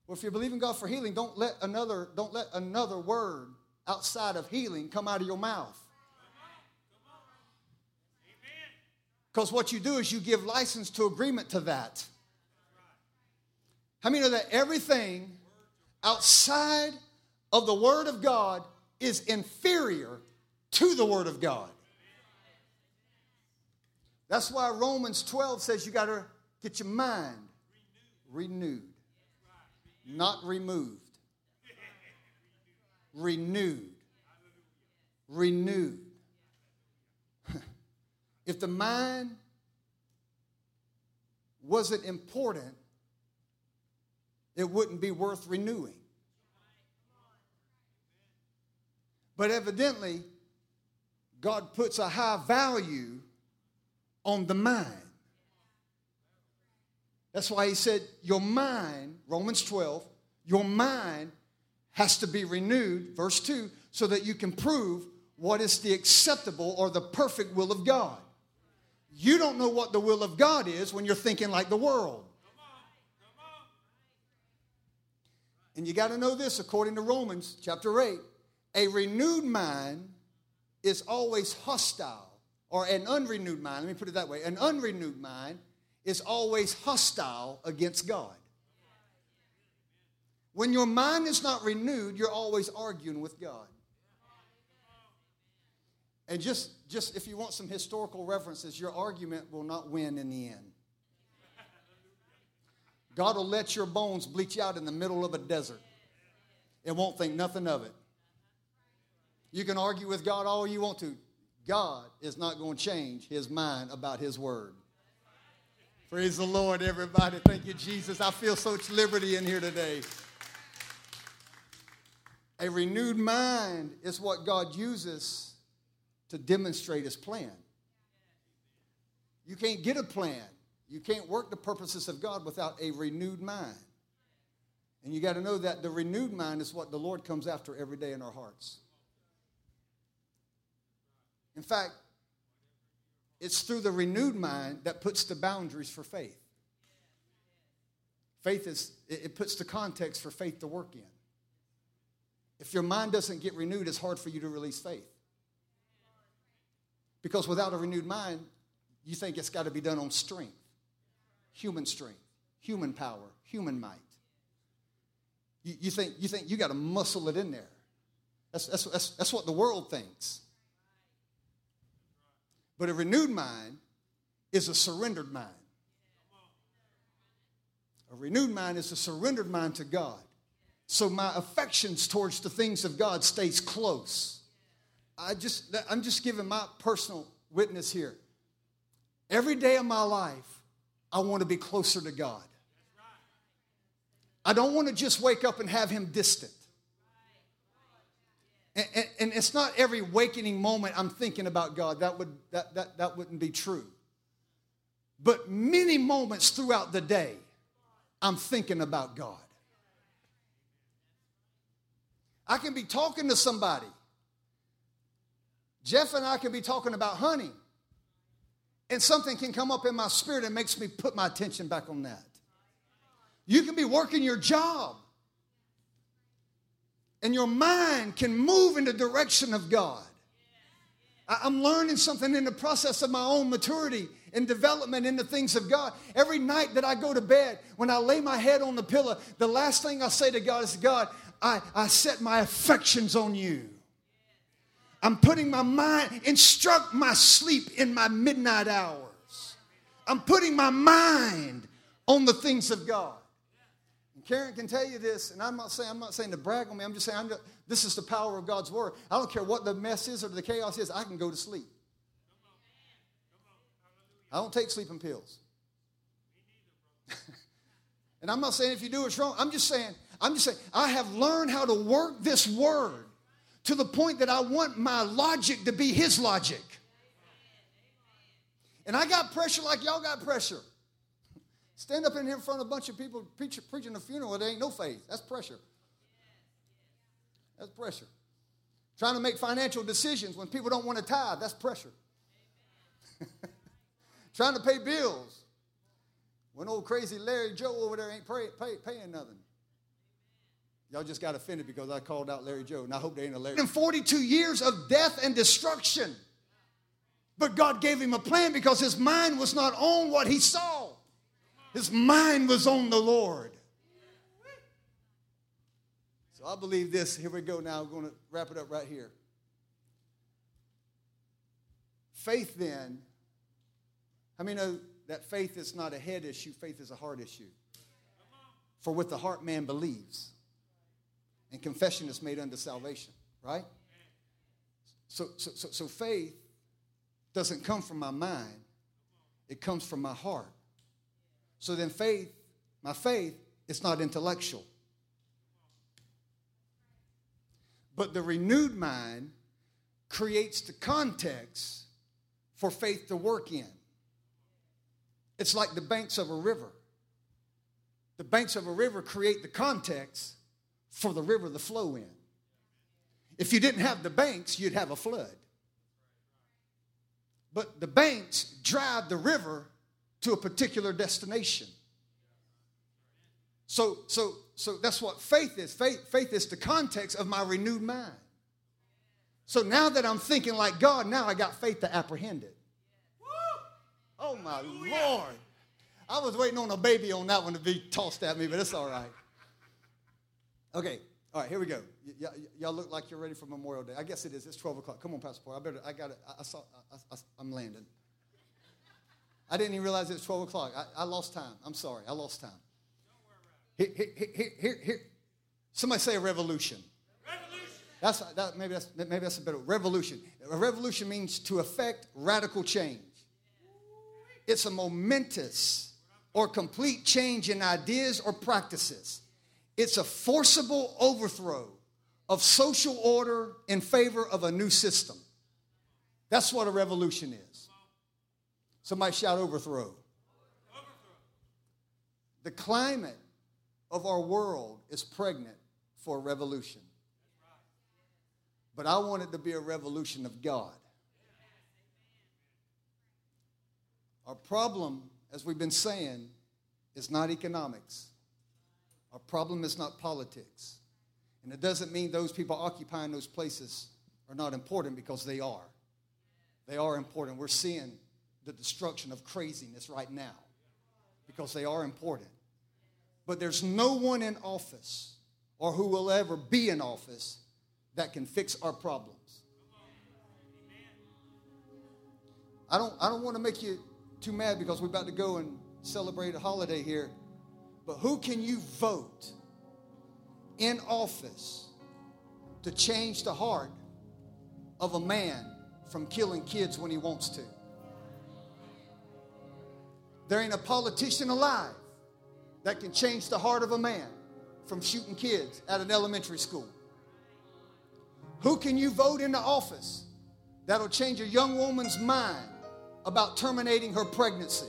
Speaker 1: Well, if you're believing God for healing, don't let another, don't let another word outside of healing come out of your mouth. Because what you do is you give license to agreement to that. How many know that everything outside of the Word of God is inferior to the Word of God? That's why Romans 12 says you got to get your mind renewed, not removed. Renewed. Renewed. if the mind wasn't important, it wouldn't be worth renewing. But evidently, God puts a high value on the mind. That's why he said, Your mind, Romans 12, your mind has to be renewed, verse 2, so that you can prove what is the acceptable or the perfect will of God. You don't know what the will of God is when you're thinking like the world. And you got to know this according to Romans chapter 8 a renewed mind is always hostile or an unrenewed mind, let me put it that way, an unrenewed mind is always hostile against God. When your mind is not renewed, you're always arguing with God. And just, just if you want some historical references, your argument will not win in the end. God will let your bones bleach out in the middle of a desert. It won't think nothing of it. You can argue with God all you want to. God is not going to change his mind about his word. Praise the Lord, everybody. Thank you, Jesus. I feel such liberty in here today. A renewed mind is what God uses to demonstrate his plan. You can't get a plan. You can't work the purposes of God without a renewed mind. And you got to know that the renewed mind is what the Lord comes after every day in our hearts. In fact, It's through the renewed mind that puts the boundaries for faith. Faith is, it puts the context for faith to work in. If your mind doesn't get renewed, it's hard for you to release faith. Because without a renewed mind, you think it's got to be done on strength, human strength, human power, human might. You, you think you think you got to muscle it in there. That's, that's, that's, that's what the world thinks. But a renewed mind is a surrendered mind. A renewed mind is a surrendered mind to God. So my affections towards the things of God stays close. I just I'm just giving my personal witness here. Every day of my life, I want to be closer to God. I don't want to just wake up and have him distant. And, and, and, it's not every wakening moment I'm thinking about God. That, would, that, that, that wouldn't be true. But many moments throughout the day, I'm thinking about God. I can be talking to somebody. Jeff and I can be talking about honey. And something can come up in my spirit and makes me put my attention back on that. You can be working your job and your mind can move in the direction of God. I'm learning something in the process of my own maturity and development in the things of God. Every night that I go to bed, when I lay my head on the pillow, the last thing I say to God is, God, I, I set my affections on you. I'm putting my mind, instruct my sleep in my midnight hours. I'm putting my mind on the things of God. Karen can tell you this, and I'm not saying I'm not saying to brag on me. I'm just saying I'm just, this is the power of God's word. I don't care what the mess is or the chaos is. I can go to sleep. I don't take sleeping pills. and I'm not saying if you do it's wrong. I'm just saying I'm just saying I have learned how to work this word to the point that I want my logic to be His logic. And I got pressure like y'all got pressure. Stand up in here in front of a bunch of people preach, preaching a funeral, there ain't no faith. That's pressure. That's pressure. Trying to make financial decisions when people don't want to tithe, that's pressure. Trying to pay bills when old crazy Larry Joe over there ain't pay, pay, paying nothing. Y'all just got offended because I called out Larry Joe, and I hope they ain't a Larry. In 42 years of death and destruction. But God gave him a plan because his mind was not on what he saw. His mind was on the Lord. So I believe this. Here we go now. I'm going to wrap it up right here. Faith, then, I mean, know that faith is not a head issue, faith is a heart issue. For with the heart man believes, and confession is made unto salvation, right? So, so, so, so faith doesn't come from my mind, it comes from my heart. So then, faith, my faith, is not intellectual. But the renewed mind creates the context for faith to work in. It's like the banks of a river. The banks of a river create the context for the river to flow in. If you didn't have the banks, you'd have a flood. But the banks drive the river to a particular destination. So, so, so that's what faith is. Faith, faith is the context of my renewed mind. So now that I'm thinking like God, now I got faith to apprehend it. Oh my Lord. I was waiting on a baby on that one to be tossed at me, but it's all right. Okay, all right, here we go. Y- y- y'all look like you're ready for Memorial Day. I guess it is. It's 12 o'clock. Come on, Pastor Paul. I better, I got it. I, I saw, I, I, I'm landing. I didn't even realize it was 12 o'clock. I, I lost time. I'm sorry. I lost time. Here, here, here, here. Somebody say a revolution. Revolution. That's, that, maybe, that's, maybe that's a better revolution. A revolution means to effect radical change. It's a momentous or complete change in ideas or practices. It's a forcible overthrow of social order in favor of a new system. That's what a revolution is. Somebody shout overthrow. The climate of our world is pregnant for revolution. But I want it to be a revolution of God. Our problem, as we've been saying, is not economics. Our problem is not politics. And it doesn't mean those people occupying those places are not important because they are. They are important. We're seeing the destruction of craziness right now because they are important. But there's no one in office or who will ever be in office that can fix our problems. I don't, I don't want to make you too mad because we're about to go and celebrate a holiday here. But who can you vote in office to change the heart of a man from killing kids when he wants to? There ain't a politician alive that can change the heart of a man from shooting kids at an elementary school. Who can you vote into office that'll change a young woman's mind about terminating her pregnancy?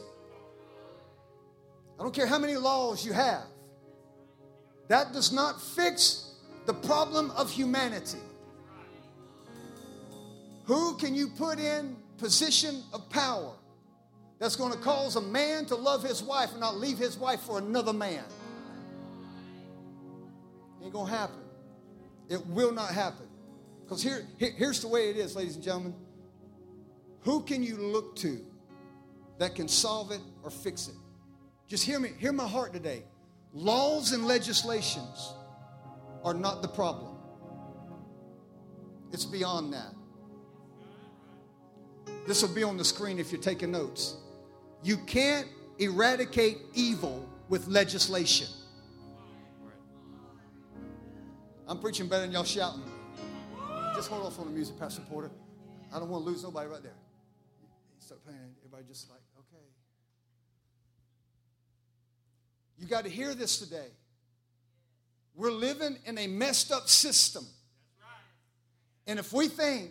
Speaker 1: I don't care how many laws you have. That does not fix the problem of humanity. Who can you put in position of power that's going to cause a man to love his wife and not leave his wife for another man? Ain't going to happen. It will not happen. Because here, here, here's the way it is, ladies and gentlemen. Who can you look to that can solve it or fix it? Just hear me, hear my heart today. Laws and legislations are not the problem, it's beyond that. This will be on the screen if you're taking notes. You can't eradicate evil with legislation. I'm preaching better than y'all shouting. Just hold off on the music, Pastor Porter. I don't want to lose nobody right there. He start playing, everybody just like, okay. You got to hear this today. We're living in a messed up system. And if we think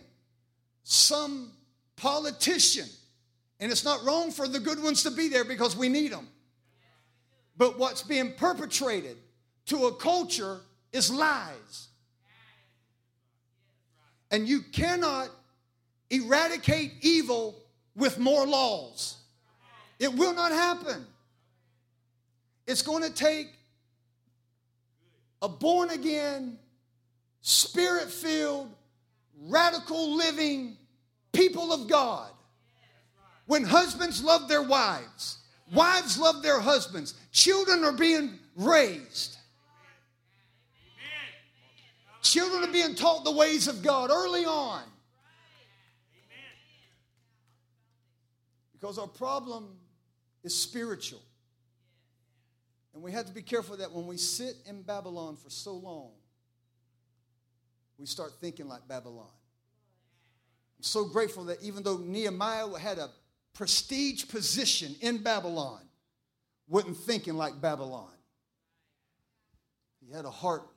Speaker 1: some politician, and it's not wrong for the good ones to be there because we need them, but what's being perpetrated to a culture is lies. And you cannot eradicate evil with more laws. It will not happen. It's going to take a born again, spirit filled, radical living people of God. When husbands love their wives, wives love their husbands, children are being raised. Children are being taught the ways of God early on. Because our problem is spiritual. And we have to be careful that when we sit in Babylon for so long, we start thinking like Babylon. I'm so grateful that even though Nehemiah had a prestige position in Babylon, wasn't thinking like Babylon. He had a heart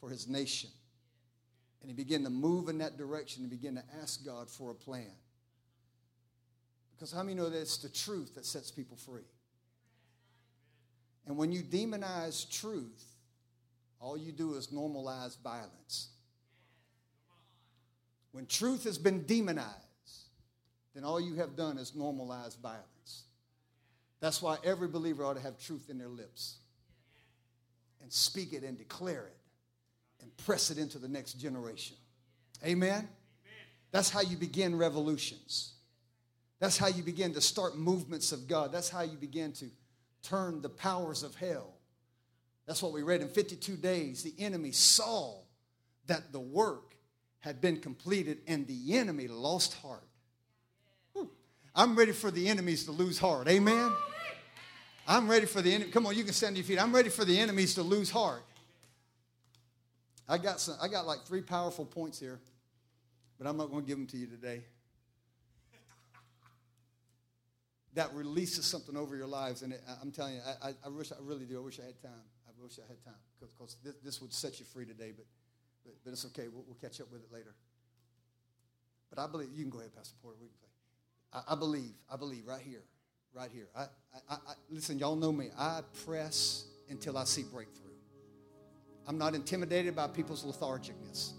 Speaker 1: for his nation. And he began to move in that direction and began to ask God for a plan. Because how many know that it's the truth that sets people free? And when you demonize truth, all you do is normalize violence. When truth has been demonized, then all you have done is normalize violence. That's why every believer ought to have truth in their lips and speak it and declare it and press it into the next generation. Amen? That's how you begin revolutions. That's how you begin to start movements of God. That's how you begin to turn the powers of hell. That's what we read in 52 days. The enemy saw that the work had been completed and the enemy lost heart. I'm ready for the enemies to lose heart. Amen? I'm ready for the enemy. Come on, you can stand to your feet. I'm ready for the enemies to lose heart. I got some, I got like three powerful points here, but I'm not going to give them to you today. That releases something over your lives, and it, I'm telling you, I, I, wish I really do. I wish I had time. I wish I had time because this, this would set you free today, but but, but it's okay. We'll, we'll, catch up with it later. But I believe you can go ahead, Pastor Porter. We can play. I, I believe. I believe right here, right here. I, I, I, listen, y'all know me. I press until I see breakthrough. I'm not intimidated by people's lethargicness.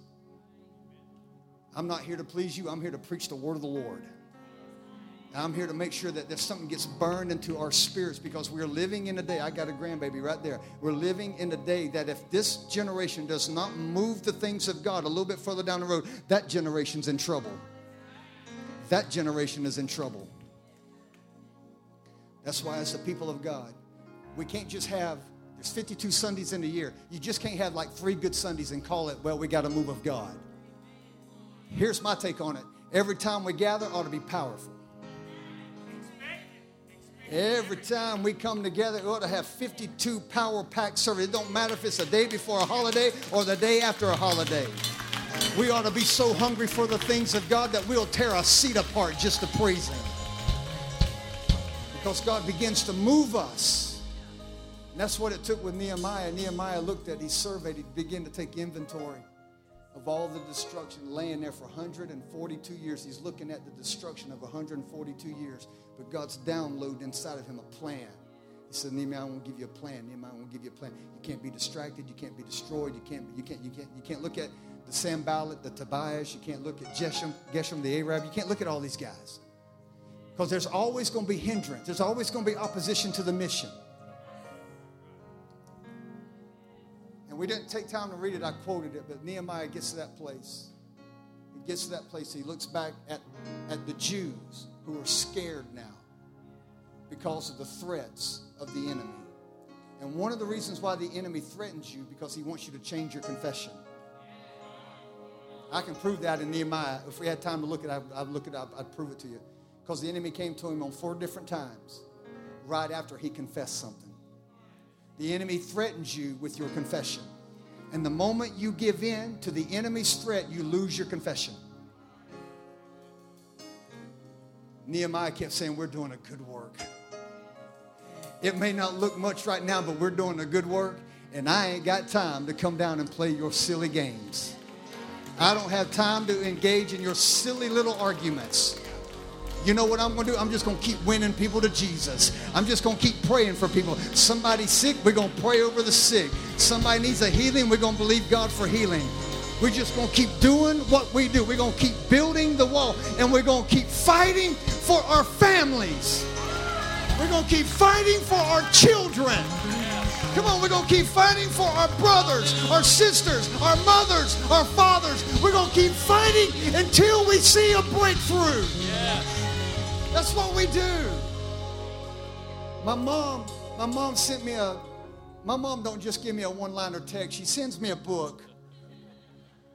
Speaker 1: I'm not here to please you. I'm here to preach the word of the Lord. I'm here to make sure that if something gets burned into our spirits because we're living in a day. I got a grandbaby right there. We're living in a day that if this generation does not move the things of God a little bit further down the road, that generation's in trouble. That generation is in trouble. That's why, as the people of God, we can't just have, there's 52 Sundays in a year. You just can't have like three good Sundays and call it, well, we got a move of God. Here's my take on it every time we gather ought to be powerful. Every time we come together, we ought to have 52 power packed service. It don't matter if it's a day before a holiday or the day after a holiday. We ought to be so hungry for the things of God that we'll tear a seat apart just to praise Him. Because God begins to move us. And that's what it took with Nehemiah. Nehemiah looked at, he surveyed, he began to take inventory of all the destruction laying there for 142 years. He's looking at the destruction of 142 years. But God's downloading inside of him a plan. He said, Nehemiah, I won't give you a plan. Nehemiah, I want to give you a plan. You can't be distracted. You can't be destroyed. You can't, you can't, you can't, you can't look at the Sanballat, the Tobias. You can't look at Geshem, Geshem, the Arab. You can't look at all these guys. Because there's always going to be hindrance. There's always going to be opposition to the mission. And we didn't take time to read it. I quoted it, but Nehemiah gets to that place. He gets to that place. He looks back at, at the Jews who are scared now because of the threats of the enemy. And one of the reasons why the enemy threatens you because he wants you to change your confession. I can prove that in Nehemiah. If we had time to look at it, I'd look it up. I'd prove it to you. Because the enemy came to him on four different times right after he confessed something. The enemy threatens you with your confession. And the moment you give in to the enemy's threat, you lose your confession. Nehemiah kept saying, We're doing a good work. It may not look much right now, but we're doing a good work, and I ain't got time to come down and play your silly games. I don't have time to engage in your silly little arguments. You know what I'm going to do? I'm just going to keep winning people to Jesus. I'm just going to keep praying for people. Somebody's sick, we're going to pray over the sick. Somebody needs a healing, we're going to believe God for healing. We're just going to keep doing what we do. We're going to keep building the wall and we're going to keep fighting for our families. We're going to keep fighting for our children. Come on, we're going to keep fighting for our brothers, our sisters, our mothers, our fathers. We're going to keep fighting until we see a breakthrough. Yes. That's what we do. My mom, my mom sent me a, my mom don't just give me a one-liner text. She sends me a book.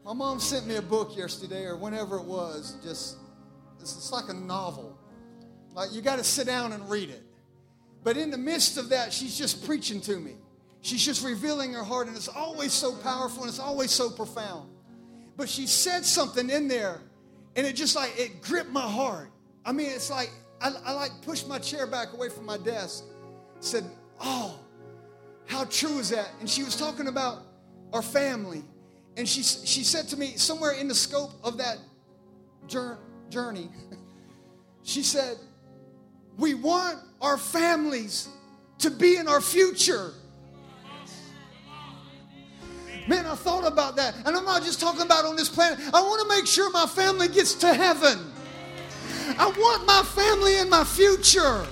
Speaker 1: My mom sent me a book yesterday or whenever it was. Just it's like a novel. Like you got to sit down and read it. But in the midst of that, she's just preaching to me. She's just revealing her heart, and it's always so powerful and it's always so profound. But she said something in there, and it just like it gripped my heart. I mean, it's like I, I like pushed my chair back away from my desk, said, "Oh, how true is that?" And she was talking about our family and she, she said to me, somewhere in the scope of that journey, she said, We want our families to be in our future. Man, I thought about that. And I'm not just talking about on this planet. I want to make sure my family gets to heaven. I want my family in my future.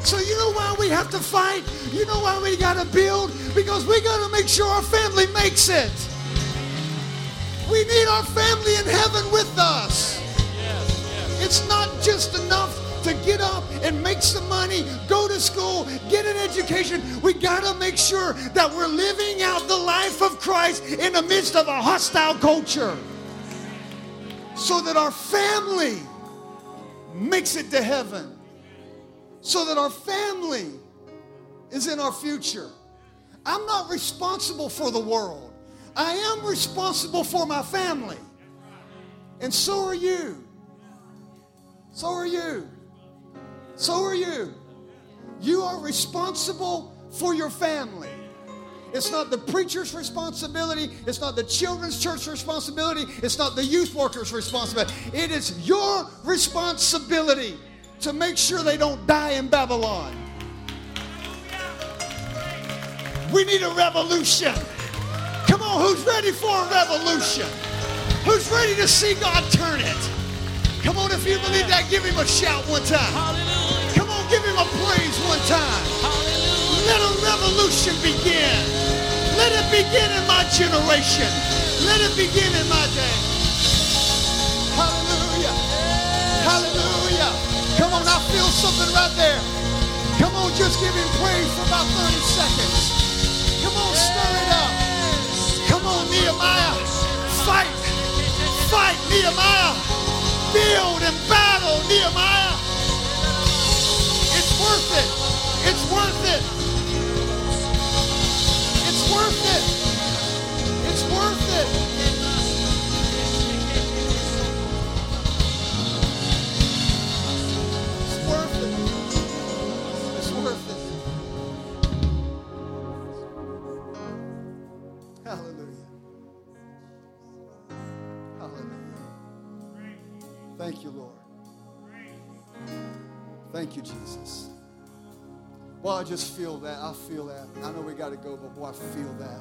Speaker 1: So you know why we have to fight? You know why we got to build? Because we got to make sure our family makes it. We need our family in heaven with us. It's not just enough to get up and make some money, go to school, get an education. We got to make sure that we're living out the life of Christ in the midst of a hostile culture so that our family makes it to heaven so that our family is in our future. I'm not responsible for the world. I am responsible for my family. And so are you. So are you. So are you. You are responsible for your family. It's not the preacher's responsibility. It's not the children's church responsibility. It's not the youth worker's responsibility. It is your responsibility to make sure they don't die in Babylon. We need a revolution. Come on, who's ready for a revolution? Who's ready to see God turn it? Come on, if you believe that, give him a shout one time. On, give him a praise one time. Let a revolution begin. Let it begin in my generation. Let it begin in my day. Hallelujah. Hallelujah. Come on, I feel something right there. Come on, just give him praise for about 30 seconds. Come on, stir it up. Come on, Nehemiah. Fight. Fight, Nehemiah. Build and battle, Nehemiah. It's worth it. It's worth it. It's worth it. It's worth it. It's worth it. It's worth it. Hallelujah. Hallelujah. Thank you, Lord. Thank you, Jesus. Well, I just feel that. I feel that. I know we got to go, but boy, I feel that.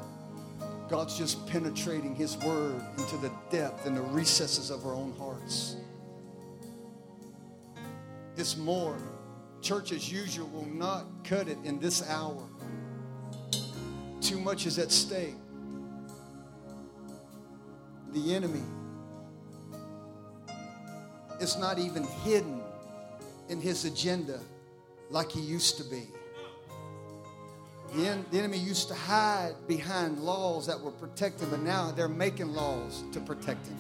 Speaker 1: God's just penetrating His word into the depth and the recesses of our own hearts. It's more. Church as usual will not cut it in this hour. Too much is at stake. The enemy is not even hidden in his agenda like he used to be. The, en- the enemy used to hide behind laws that were protective, but now they're making laws to protect him.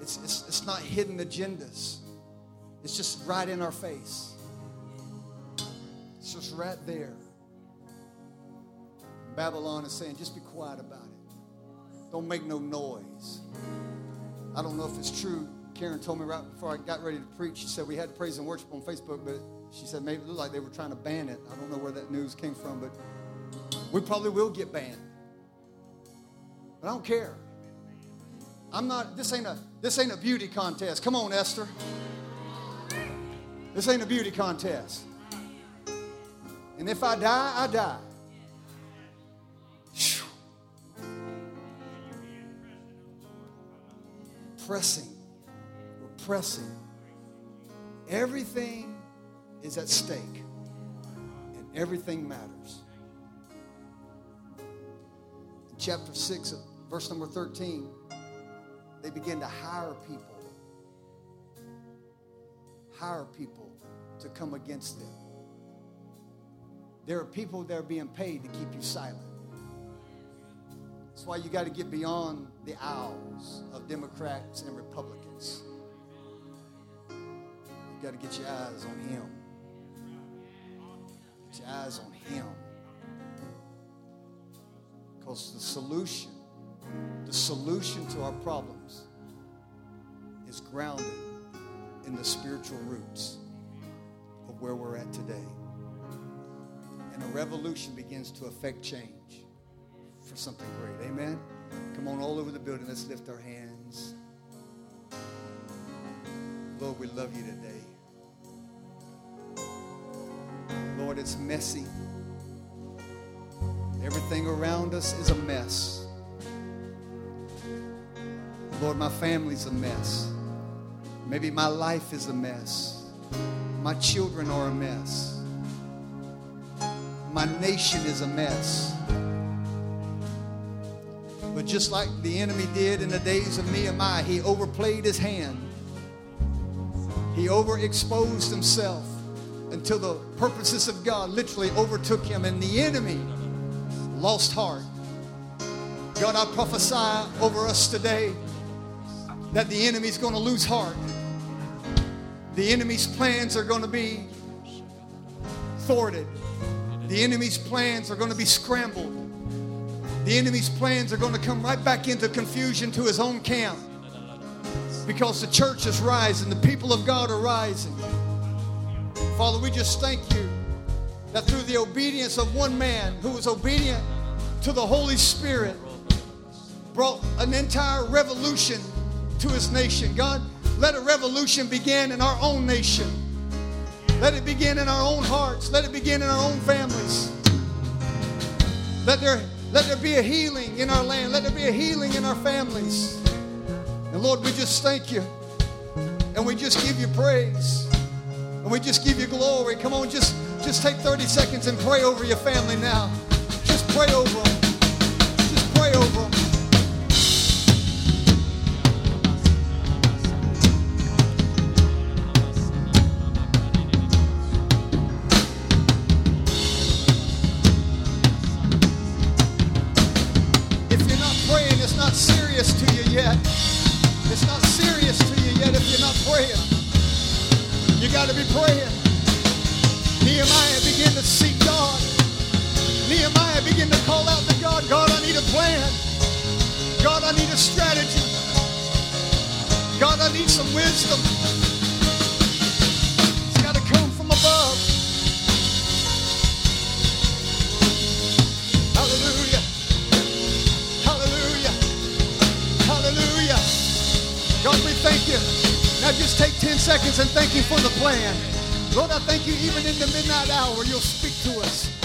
Speaker 1: It's, it's, it's not hidden agendas, it's just right in our face. It's just right there. Babylon is saying, just be quiet about it. Don't make no noise. I don't know if it's true. Karen told me right before I got ready to preach, she said we had praise and worship on Facebook, but she said maybe it looked like they were trying to ban it. I don't know where that news came from, but we probably will get banned. But I don't care. I'm not, this ain't a this ain't a beauty contest. Come on, Esther. This ain't a beauty contest. And if I die, I die. Phew. Pressing. Pressing. Everything is at stake. And everything matters. In chapter 6, verse number 13, they begin to hire people. Hire people to come against them. There are people that are being paid to keep you silent. That's why you got to get beyond the aisles of Democrats and Republicans. You got to get your eyes on Him. Get your eyes on Him. Because the solution, the solution to our problems is grounded in the spiritual roots of where we're at today. And a revolution begins to affect change for something great. Amen. Come on, all over the building, let's lift our hands. Lord, we love you today. Lord, it's messy. Everything around us is a mess. Lord, my family's a mess. Maybe my life is a mess. My children are a mess. My nation is a mess. But just like the enemy did in the days of Nehemiah, he overplayed his hand. He overexposed himself until the purposes of God literally overtook him, and the enemy lost heart. God, I prophesy over us today that the enemy's going to lose heart. The enemy's plans are going to be thwarted. The enemy's plans are going to be scrambled. The enemy's plans are going to come right back into confusion to his own camp because the church is rising, the people of God are rising. Father, we just thank you that through the obedience of one man who was obedient to the Holy Spirit, brought an entire revolution to his nation. God, let a revolution begin in our own nation. Let it begin in our own hearts. Let it begin in our own families. Let there, let there be a healing in our land. Let there be a healing in our families. And Lord, we just thank you. And we just give you praise. And we just give you glory. Come on, just, just take 30 seconds and pray over your family now. Just pray over them. Just pray over them. If you're not praying, it's not serious to you yet. It's not serious to you yet if you're not praying. You got to be praying. Nehemiah began to seek God. Nehemiah began to call out to God, God, I need a plan. God, I need a strategy. God, I need some wisdom. Now just take 10 seconds and thank you for the plan. Lord, I thank you even in the midnight hour, you'll speak to us.